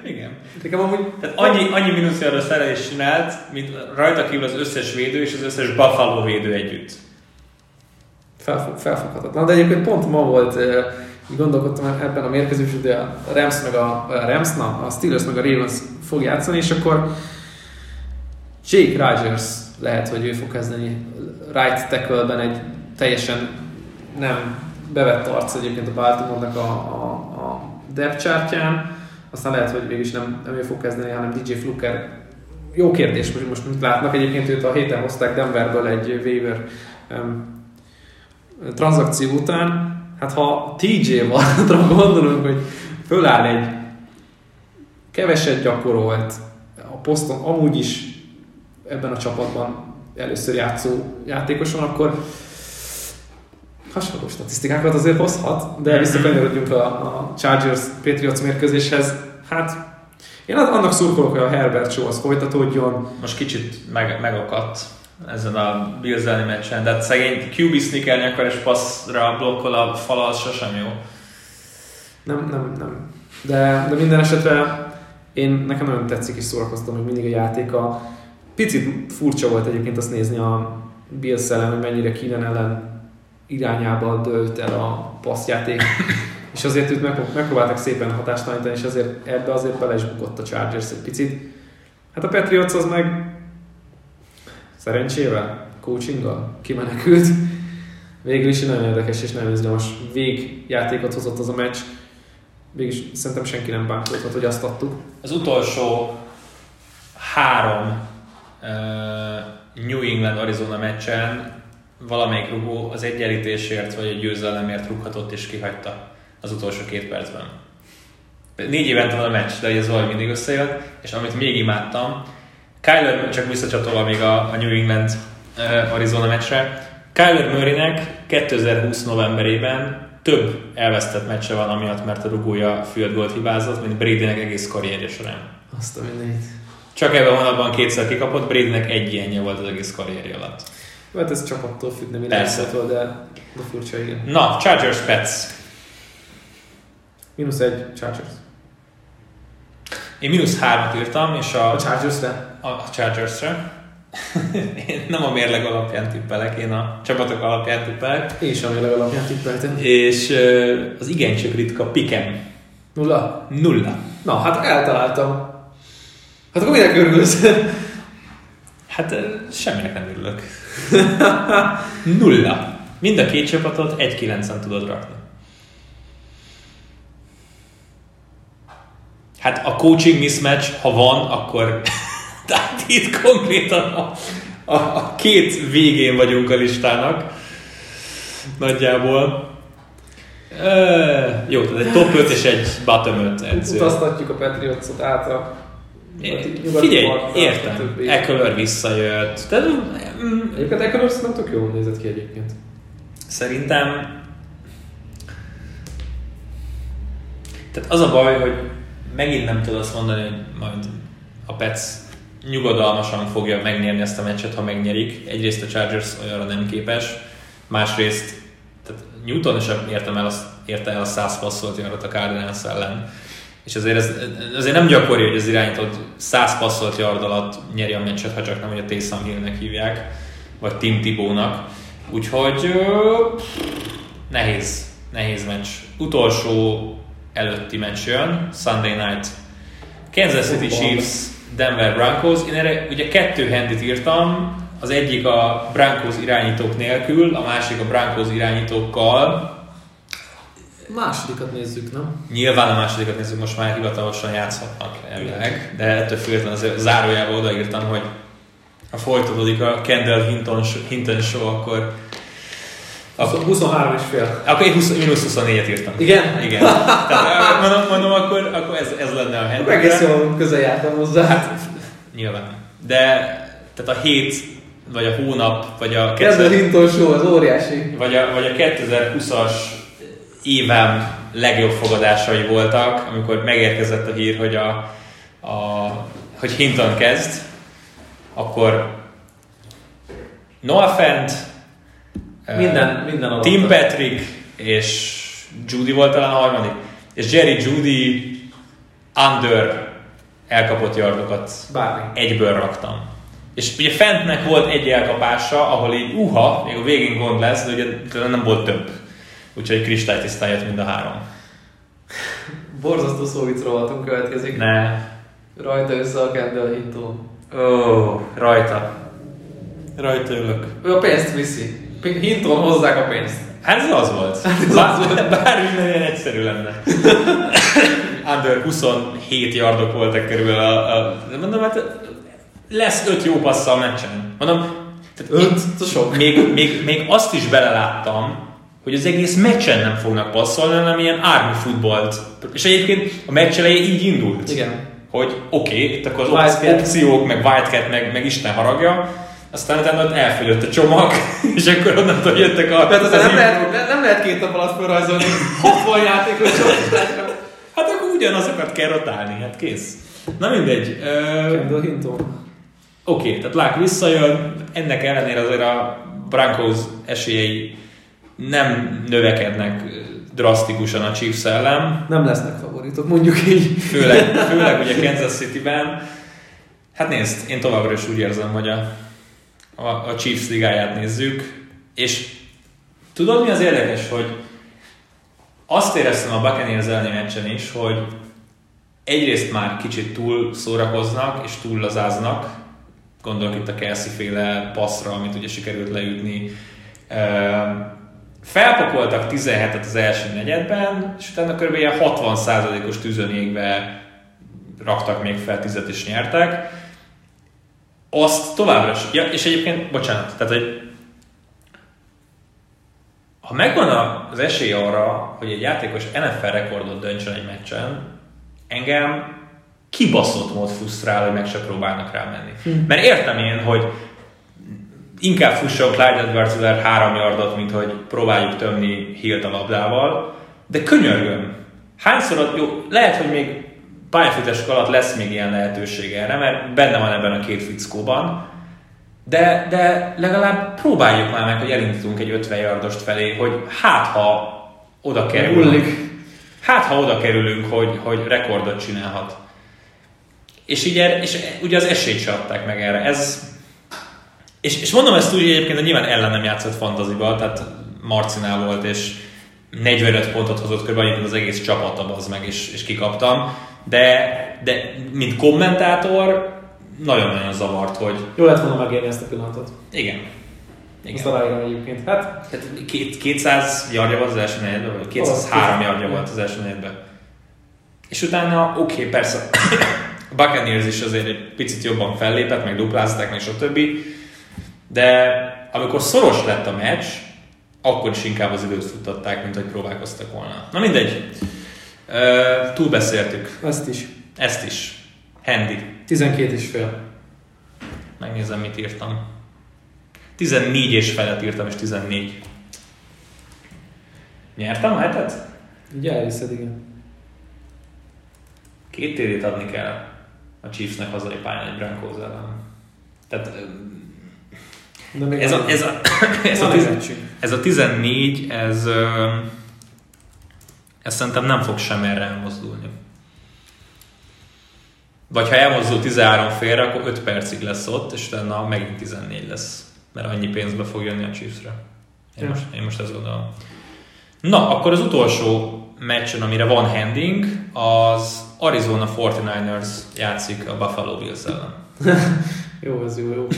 [SPEAKER 1] Igen.
[SPEAKER 3] Nekem amúgy
[SPEAKER 1] Tehát annyi, annyi mínusz yardra szerelés csinált, mint rajta kívül az összes védő és az összes Buffalo védő együtt.
[SPEAKER 3] Felfog, felfoghatatlan. De egyébként pont ma volt, így gondolkodtam ebben a mérkőzésben, de a Rams meg a, a Rams, na, a Steelers meg a Ravens fog játszani, és akkor Jake Rogers lehet, hogy ő fog kezdeni right tackle-ben egy teljesen nem bevett arc egyébként a Baltimore-nak a, a, a depth chartján. Aztán lehet, hogy végülis nem, nem ő fog kezdeni, hanem DJ Fluker. Jó kérdés, hogy most mit látnak. Egyébként őt a héten hozták Denverből egy waiver um, tranzakció után. Hát ha TJ-val gondolunk, hogy föláll egy keveset gyakorolt, a poszton amúgy is ebben a csapatban először játszó játékos van, akkor hasonló statisztikákat azért hozhat, de visszakanyarodjunk a, a Chargers Patriots mérkőzéshez. Hát én annak szurkolok, hogy a Herbert show az folytatódjon.
[SPEAKER 1] Most kicsit meg, megakadt ezen a Bills elleni meccsen, de hát szegény QB sneakelni akar és passzra blokkol a fal, az sosem jó.
[SPEAKER 3] Nem, nem, nem. De, de minden esetre én nekem nagyon tetszik és szórakoztam, hogy mindig a játéka. Picit furcsa volt egyébként azt nézni a Bills ellen, hogy mennyire Keenan ellen irányába dőlt el a passzjáték. és azért őt megpróbáltak szépen hatástalanítani, és azért ebbe azért bele is bukott a Chargers egy picit. Hát a Patriots az meg szerencsével, coachinggal kimenekült. Végül is nagyon érdekes és nagyon izgalmas végjátékot hozott az a meccs. Végülis szerintem senki nem bántott, hogy azt adtuk.
[SPEAKER 1] Az utolsó három uh, New England-Arizona meccsen valamelyik rugó az egyenlítésért vagy a győzelemért rúghatott és kihagyta az utolsó két percben. Négy évente van a meccs, de ez valahogy mindig összejön, és amit még imádtam, Kyler, csak visszacsatolva még a, a New England uh, Arizona meccsre, Kyler Murraynek 2020 novemberében több elvesztett meccse van, amiatt, mert a rugója field goal hibázott, mint Bradynek egész karrierje során.
[SPEAKER 3] Azt a mindenit.
[SPEAKER 1] Csak ebben a hónapban kétszer kikapott, Bradynek egy ilyenje volt az egész karrierje alatt.
[SPEAKER 3] Hát ez csapattól függ, nem
[SPEAKER 1] Persze.
[SPEAKER 3] de, de furcsa, igen.
[SPEAKER 1] Na, Chargers Pets.
[SPEAKER 3] Minusz egy Chargers.
[SPEAKER 1] Én mínusz hármat írtam, és a,
[SPEAKER 3] A Chargers-re?
[SPEAKER 1] A, Chargers-re. én nem a mérleg alapján tippelek, én a csapatok alapján tippelek.
[SPEAKER 3] Én is a mérleg alapján tippeltem.
[SPEAKER 1] És az igencsak ritka pikem.
[SPEAKER 3] Nulla?
[SPEAKER 1] Nulla.
[SPEAKER 3] Na, hát eltaláltam. Hát akkor minek örülsz?
[SPEAKER 1] Hát semminek nem örülök. Nulla. Mind a két csapatot egy 9 tudod rakni. Hát a coaching mismatch, ha van, akkor tehát itt konkrétan a, a, a két végén vagyunk a listának. Nagyjából. Ö, jó, tehát egy top 5 és egy bottom 5 edző.
[SPEAKER 3] Utaztatjuk a Patriotsot át a
[SPEAKER 1] Figyelj, értem. Eckler visszajött. Tehát, mm,
[SPEAKER 3] Egyébként Eckler nem tök jól nézett ki egyébként.
[SPEAKER 1] Szerintem... Tehát az a baj, hogy megint nem tudod azt mondani, hogy majd a Pets nyugodalmasan fogja megnyerni ezt a meccset, ha megnyerik. Egyrészt a Chargers olyanra nem képes, másrészt tehát Newton sem értem el, azt, érte el a 100 passzolt yardot a Cardinals ellen. És azért, ez, azért nem gyakori, hogy az irányított 100 passzolt yard alatt nyeri a meccset, ha csak nem, hogy a Taysom Hillnek hívják, vagy Tim Tibónak. Úgyhogy nehéz, nehéz meccs. Utolsó előtti meccs jön, Sunday night. Kansas City. Chiefs, Denver Broncos. Én erre ugye kettő handit írtam, az egyik a Broncos irányítók nélkül, a másik a Broncos irányítókkal.
[SPEAKER 3] Másodikat nézzük, nem?
[SPEAKER 1] Nyilván a másodikat nézzük, most már hivatalosan játszhatnak elvileg, de ettől függetlenül azért zárójába odaírtam, hogy ha folytatódik a Kendall Hinton, Hinton show, akkor
[SPEAKER 3] Akkor 23 és fél.
[SPEAKER 1] Akkor én 20, mínusz 24-et írtam.
[SPEAKER 3] Igen?
[SPEAKER 1] Igen. Tehát mondom, mondom akkor, akkor ez, ez lenne a handicap.
[SPEAKER 3] Egész jól közel jártam hozzá. Hát,
[SPEAKER 1] Nyilván. De tehát a hét, vagy a hónap, vagy a,
[SPEAKER 3] Kezdve Hinton show, az óriási.
[SPEAKER 1] vagy a, vagy a 2020-as évem legjobb fogadásai voltak, amikor megérkezett a hír, hogy, a, a, hogy Hinton kezd, akkor Noah Fent,
[SPEAKER 3] Minden, minden alatt.
[SPEAKER 1] Tim Patrick és Judy volt talán a harmadik, és Jerry Judy under elkapott yardokat
[SPEAKER 3] Bármi.
[SPEAKER 1] egyből raktam. És ugye Fentnek volt egy elkapása, ahol így uha, még a végén gond lesz, de ugye nem volt több. Úgyhogy kristálytisztán jött mind a három.
[SPEAKER 3] Borzasztó szóvic rovatunk következik.
[SPEAKER 1] Ne.
[SPEAKER 3] Rajta össze a Kendall Hinton.
[SPEAKER 1] Ó, rajta. Rajta ülök.
[SPEAKER 3] Ő a pénzt viszi. Hinton hozzák a pénzt.
[SPEAKER 1] Hát ez az volt. Bár, bár minden ilyen egyszerű lenne. Under 27 yardok voltak körül a, a mondom, hát lesz 5 jó passza a meccsen. Mondom, tehát
[SPEAKER 3] Öt? Ez sok.
[SPEAKER 1] még, még, még azt is beleláttam, hogy az egész meccsen nem fognak passzolni, hanem ilyen army futballt. És egyébként a meccs eleje így indult.
[SPEAKER 3] Igen.
[SPEAKER 1] hogy oké, okay, itt akkor az
[SPEAKER 3] Wildcat.
[SPEAKER 1] opciók, meg Wildcat, meg, meg Isten haragja, aztán utána ott elfogyott a csomag, és akkor onnantól jöttek a...
[SPEAKER 3] Mert azért nem
[SPEAKER 1] az-
[SPEAKER 3] lehet, ne- nem lehet két nap alatt felrajzolni 60 játékos.
[SPEAKER 1] Hát akkor ugyanazokat kell rotálni, hát kész. Na mindegy.
[SPEAKER 3] Kendall Hinton.
[SPEAKER 1] Oké, okay, tehát Lák visszajön, ennek ellenére azért a Broncos esélyei nem növekednek drasztikusan a Chiefs ellen,
[SPEAKER 3] Nem lesznek favoritok, mondjuk így.
[SPEAKER 1] főleg, főleg ugye Kansas City-ben. Hát nézd, én továbbra is úgy érzem, hogy a, a, Chiefs ligáját nézzük, és tudod mi az érdekes, hogy azt éreztem a Buccaneers elleni meccsen is, hogy egyrészt már kicsit túl szórakoznak és túl lazáznak, gondolok itt a Kelsey féle passzra, amit ugye sikerült leütni. Ehm, Felpakoltak 17-et az első negyedben, és utána kb. ilyen 60%-os tűzönégbe raktak még fel 10 és nyertek. Azt továbbra is, ja, és egyébként, bocsánat, tehát hogy ha megvan az esély arra, hogy egy játékos NFL rekordot döntsön egy meccsen, engem kibaszott mód frusztrál, hogy meg se próbálnak rá menni. Mert értem én, hogy inkább fusson Clyde edwards három yardot, mint hogy próbáljuk tömni Hilt a labdával, de könyörgöm. Hányszor, jó, lehet, hogy még pályafutások alatt lesz még ilyen lehetőség erre, mert benne van ebben a két fickóban, de, de legalább próbáljuk már meg, hogy elindítunk egy 50 yardost felé, hogy hát ha oda kerülünk, hát ha oda kerülünk, hogy, hogy rekordot csinálhat. És, így, er- és ugye az esélyt se adták meg erre. Ez, és, és mondom ezt úgy egyébként, hogy nyilván ellenem játszott fantaziba, tehát Marcinál volt, és 45 pontot hozott kb. az egész csapat az meg, és, és kikaptam. De, de mint kommentátor nagyon-nagyon zavart, hogy
[SPEAKER 3] Jó lett volna megélni ezt a pillanatot.
[SPEAKER 1] igen. Igen.
[SPEAKER 3] aláírom egyébként. Hát,
[SPEAKER 1] Tehát két, 200 yardja volt az első negyedben, vagy 203 yardja volt az első negyedben. És utána, oké, okay, persze, a Buccaneers is azért egy picit jobban fellépett, meg duplázták, meg stb. De amikor szoros lett a meccs, akkor is inkább az időt futtatták, mint hogy próbálkoztak volna. Na mindegy. Ö, túlbeszéltük.
[SPEAKER 3] ezt is.
[SPEAKER 1] Ezt is. Handy.
[SPEAKER 3] 12 és fél.
[SPEAKER 1] Megnézem, mit írtam. 14 és felett írtam, és 14. Nyertem a hetet?
[SPEAKER 3] Ugye elhiszed, igen.
[SPEAKER 1] Két térét adni kell a Chiefsnek hazai pályán egy Broncos ellen. Tehát ez a, ez a, ez a,
[SPEAKER 3] egy meccsünk.
[SPEAKER 1] ez a 14, ez, ez szerintem nem fog sem erre elmozdulni. Vagy ha elmozdul 13 félre, akkor 5 percig lesz ott, és utána megint 14 lesz. Mert annyi pénzbe fog jönni a Chiefsre. Én,
[SPEAKER 3] Ja.
[SPEAKER 1] most, én most ezt gondolom. Na, akkor az utolsó meccsen, amire van handing, az Arizona 49ers játszik a Buffalo Bills ellen.
[SPEAKER 3] Jó, ez jó, jó.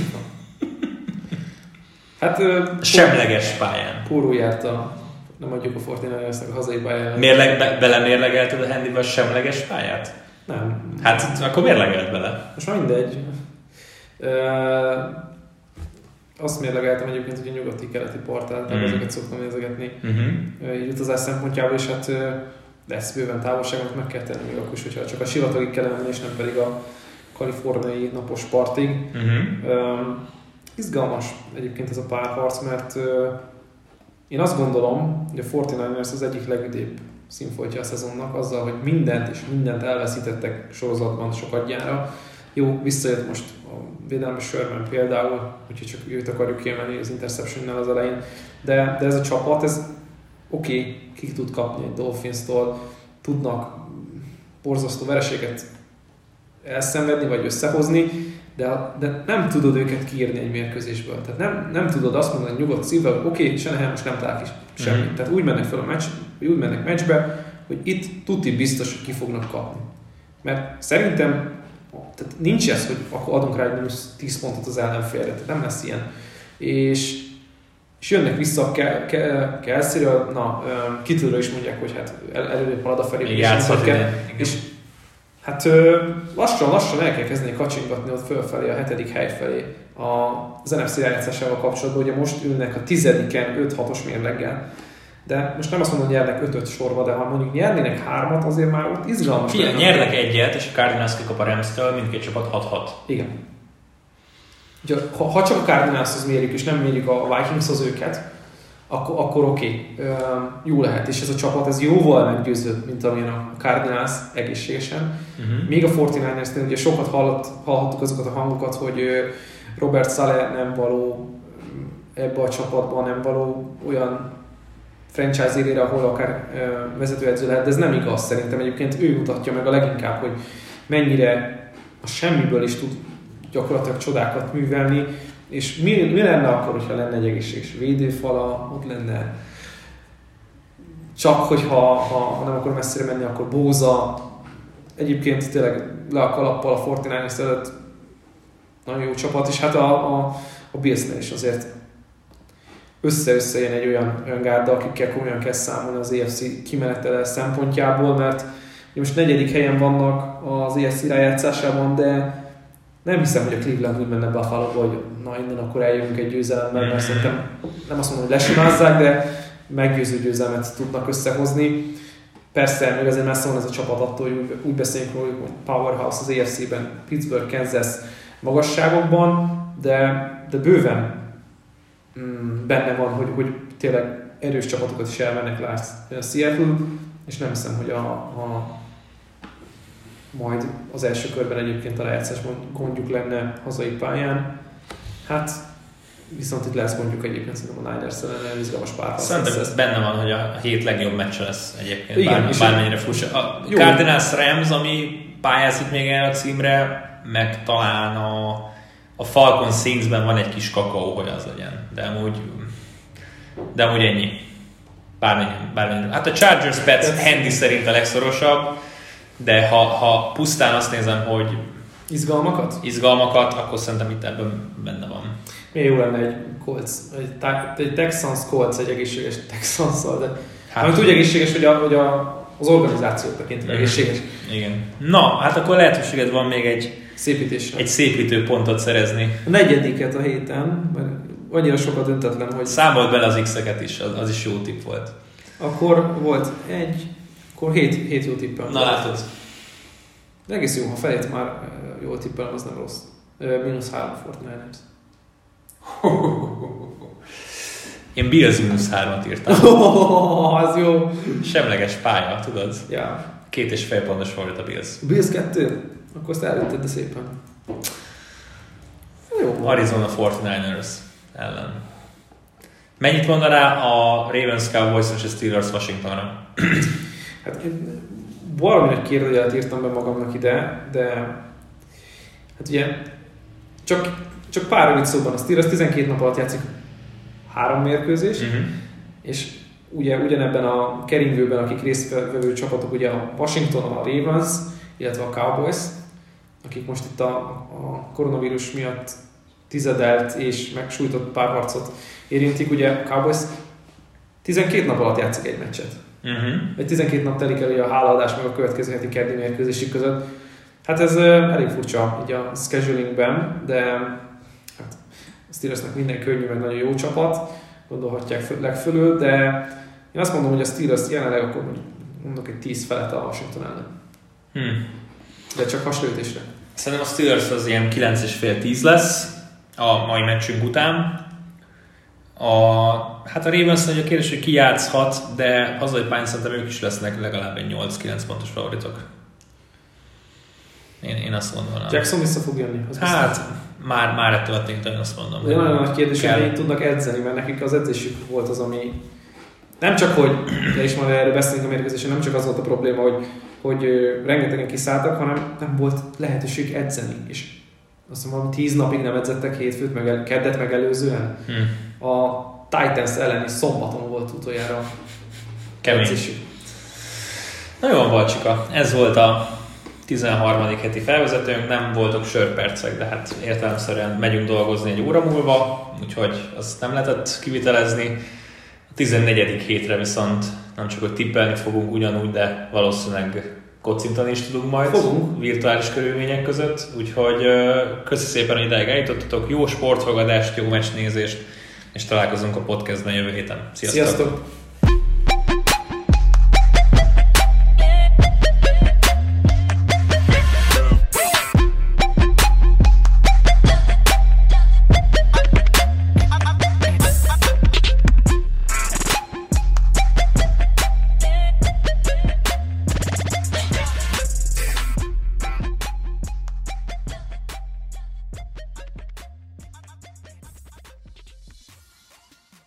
[SPEAKER 3] Hát,
[SPEAKER 1] Semleges pályán.
[SPEAKER 3] Póró járt a, nem adjuk a Fortnite-nek a hazai pályára.
[SPEAKER 1] Mérleg, be, belemérlegelted a handybe a semleges pályát?
[SPEAKER 3] Nem.
[SPEAKER 1] Hát akkor mérlegelt bele.
[SPEAKER 3] Most már mindegy. Ö, azt mérlegeltem egyébként, hogy a nyugati-keleti portál, tehát
[SPEAKER 1] Mhm.
[SPEAKER 3] ezeket szoktam nézegetni. Ö, így utazás szempontjából, és hát lesz bőven távolságot meg kell tenni még akkor is, hogyha csak a sivatagig kellene menni, és nem pedig a kaliforniai napos partig.
[SPEAKER 1] Uh-huh.
[SPEAKER 3] Um, izgalmas egyébként ez a párharc, mert uh, én azt gondolom, hogy a 49ers az egyik legüdébb színfoltja a szezonnak, azzal, hogy mindent és mindent elveszítettek sorozatban sokadjára. Jó, visszajött most a védelmi sörben például, úgyhogy csak őt akarjuk kiemelni az interceptionnel az elején, de, de ez a csapat, ez oké, okay, ki tud kapni egy Dolphins-tól, tudnak borzasztó vereséget elszenvedni, vagy összehozni, de, de nem tudod őket kiírni egy mérkőzésből. Tehát nem, nem tudod azt mondani nyugodt szívvel, hogy oké, okay, Shanahan most nem talál ki semmit.
[SPEAKER 1] Mhm.
[SPEAKER 3] Tehát úgy mennek fel a meccs, vagy úgy mennek meccsbe, hogy itt tuti biztos, hogy ki fognak kapni. Mert szerintem tehát nincs ez, hogy akkor adunk rá egy mínusz 10 pontot az ellenfélre, tehát nem lesz ilyen. És, és jönnek vissza a Ke- Ke- Kelsey-ről, na, kitűről is mondják, hogy hát el, előrébb halad a felé. És és hát lassan-lassan el kell kezdeni kacsingatni ott fölfelé, a hetedik hely felé a, az NFC rájátszásával kapcsolatban. Ugye most ülnek a tizediken 5-6-os mérleggel. De most nem azt mondom, hogy nyernek ötöt sorba, de ha mondjuk nyernének hármat, azért már ott izgalmas.
[SPEAKER 1] Figyelj, nyernek egyet, és a Cardinals kikap a Rams-től, mindkét csapat 6-6.
[SPEAKER 3] Igen. Ugye, ha, ha csak a Cardinalshoz mérjük, és nem mérjük a Vikingshoz őket, akkor, akkor oké, okay. jó lehet. És ez a csapat, ez jóval meggyőzőbb, mint amilyen a Cardinals egészségesen.
[SPEAKER 1] Uh-huh.
[SPEAKER 3] Még a 49ers-nél ugye sokat hallott, hallhattuk azokat a hangokat, hogy Robert Saleh nem való ebbe a csapatban, nem való olyan franchise élére, ahol akár vezetőedző lehet, de ez nem igaz szerintem. Egyébként ő mutatja meg a leginkább, hogy mennyire a semmiből is tud gyakorlatilag csodákat művelni, és mi, mi lenne akkor, hogyha lenne egy egészséges védőfala, ott lenne. Csak hogyha ha, nem akar messzire menni, akkor Bóza. Egyébként tényleg le a kalappal a 49ers előtt. Nagyon jó csapat, és hát a, a, a Billsnél is azért össze-össze jön egy olyan, olyan gárda, akikkel komolyan kell számolni az EFC kimenetele szempontjából, mert most negyedik helyen vannak az EFC rájátszásában, de nem hiszem, hogy a Cleveland úgy menne buffalo hogy na innen akkor eljövünk egy győzelemmel, mert szerintem nem azt mondom, hogy lesimázzák, de meggyőző győzelmet tudnak összehozni. Persze, még azért messze van ez a csapat attól, hogy úgy beszéljünk róla, hogy powerhouse az EFC-ben, Pittsburgh, Kansas magasságokban, de, de bőven mm, benne van, hogy, hogy tényleg erős csapatokat is elmennek le a Seattle, és nem hiszem, hogy a, a majd az első körben egyébként a lejátszásban gondjuk lenne hazai pályán. Hát viszont itt lesz mondjuk egyébként szerintem a Niners ellen izgalmas párharc.
[SPEAKER 1] Szerintem ez benne van, hogy a hét legjobb meccse lesz egyébként,
[SPEAKER 3] Igen,
[SPEAKER 1] bár, bármennyire furcsa. A
[SPEAKER 3] Jó.
[SPEAKER 1] Cardinals Rams, ami pályázik még el a címre, meg talán a, a Falcon Saints-ben van egy kis kakaó, hogy az legyen. De amúgy, de amúgy ennyi. Bármennyi, bármennyi. Hát a Chargers Pets handy szerint a legszorosabb, de ha, ha pusztán azt nézem, hogy
[SPEAKER 3] Izgalmakat?
[SPEAKER 1] izgalmakat, akkor szerintem itt ebben benne van.
[SPEAKER 3] Milyen jó lenne egy Colts, egy, egy Texans Colts, egy egészséges texans de
[SPEAKER 1] Hát-
[SPEAKER 3] amit úgy egészséges, hogy, a, hogy a, az organizációt tekintve egészséges
[SPEAKER 1] Igen. Na, hát akkor lehetőséged van még egy,
[SPEAKER 3] szépítésre.
[SPEAKER 1] egy szépítő pontot szerezni.
[SPEAKER 3] A negyediket a héten, mert annyira sokat döntetlen, hogy
[SPEAKER 1] Számolt bele az X-eket is, az, az is jó tipp volt.
[SPEAKER 3] akkor volt egy, akkor hét, hét jó tippem.
[SPEAKER 1] Na látod.
[SPEAKER 3] De egész jó, ha felét már ö, jól tippelem, az nem rossz. Ö, Mínusz 3 Fortnite.
[SPEAKER 1] Én Bills mínusz hármat írtam.
[SPEAKER 3] az jó.
[SPEAKER 1] Semleges pálya, tudod?
[SPEAKER 3] Ja.
[SPEAKER 1] Két és fél pontos volt a Bills.
[SPEAKER 3] Bills 2? Akkor azt előtted, de szépen. Jó.
[SPEAKER 1] Arizona 49ers ellen. Mennyit mondaná a Ravens Cowboys és a Steelers Washingtonra?
[SPEAKER 3] Hát én valami nagy kérdőjelet írtam be magamnak ide, de hát ugye csak, csak pár rövid szóban a Steelers 12 nap alatt játszik három mérkőzés,
[SPEAKER 1] Uh-huh.
[SPEAKER 3] és ugye ugyanebben a keringőben, akik résztvevő csapatok, ugye a Washington, a Ravens, illetve a Cowboys, akik most itt a, a koronavírus miatt tizedelt és megsújtott párharcot érintik, ugye a Cowboys 12 nap alatt játszik egy meccset.
[SPEAKER 1] Uh-huh.
[SPEAKER 3] Egy 12 nap telik el ugye a hálaadás meg a következő heti keddi mérkőzésük között. Hát ez elég furcsa így a schedulingben, de hát a Steelersnek minden könnyű, meg nagyon jó csapat, gondolhatják legfölül, de én azt mondom, hogy a Steelers jelenleg akkor mondjuk mondok egy 10 felett a Washington ellen.
[SPEAKER 1] Hmm.
[SPEAKER 3] De csak hasonlítésre.
[SPEAKER 1] Szerintem a Steelers az ilyen 9,5-10 lesz a mai meccsünk után. A, hát a Ravens a kérdés, hogy ki játszhat, de hazai pályán szerintem ők is lesznek legalább egy 8-9 pontos favoritok. Én, én azt gondolnám.
[SPEAKER 3] Jackson vissza fog jönni. Az biztos.
[SPEAKER 1] Hát, már, már ettől a tényleg azt mondom.
[SPEAKER 3] De nagyon nagy kérdés, hogy
[SPEAKER 1] Kell.
[SPEAKER 3] mennyit tudnak edzeni, mert nekik az edzésük volt az, ami nem csak, hogy, de is majd erről beszélünk a mérkőzésen, nem csak az volt a probléma, hogy, hogy rengetegen kiszálltak, hanem nem volt lehetőség edzeni. És azt valami tíz napig nem edzettek hétfőt, meg el, keddet megelőzően.
[SPEAKER 1] Hm.
[SPEAKER 3] A Titans elleni szombaton volt utoljára
[SPEAKER 1] Kemény.
[SPEAKER 3] edzésük.
[SPEAKER 1] Na jó, Balcsika, ez volt a 13. heti felvezetőnk, nem voltak sörpercek, de hát értelemszerűen megyünk dolgozni egy óra múlva, úgyhogy azt nem lehetett kivitelezni. A 14. hétre viszont nem csak hogy tippelni fogunk ugyanúgy, de valószínűleg kocintani is tudunk majd
[SPEAKER 3] Fogunk.
[SPEAKER 1] virtuális körülmények között, úgyhogy köszi szépen, hogy ideig eljutottatok, jó sportfogadást, jó meccsnézést, és találkozunk a podcastben jövő héten. Sziasztok!
[SPEAKER 3] Sziasztok!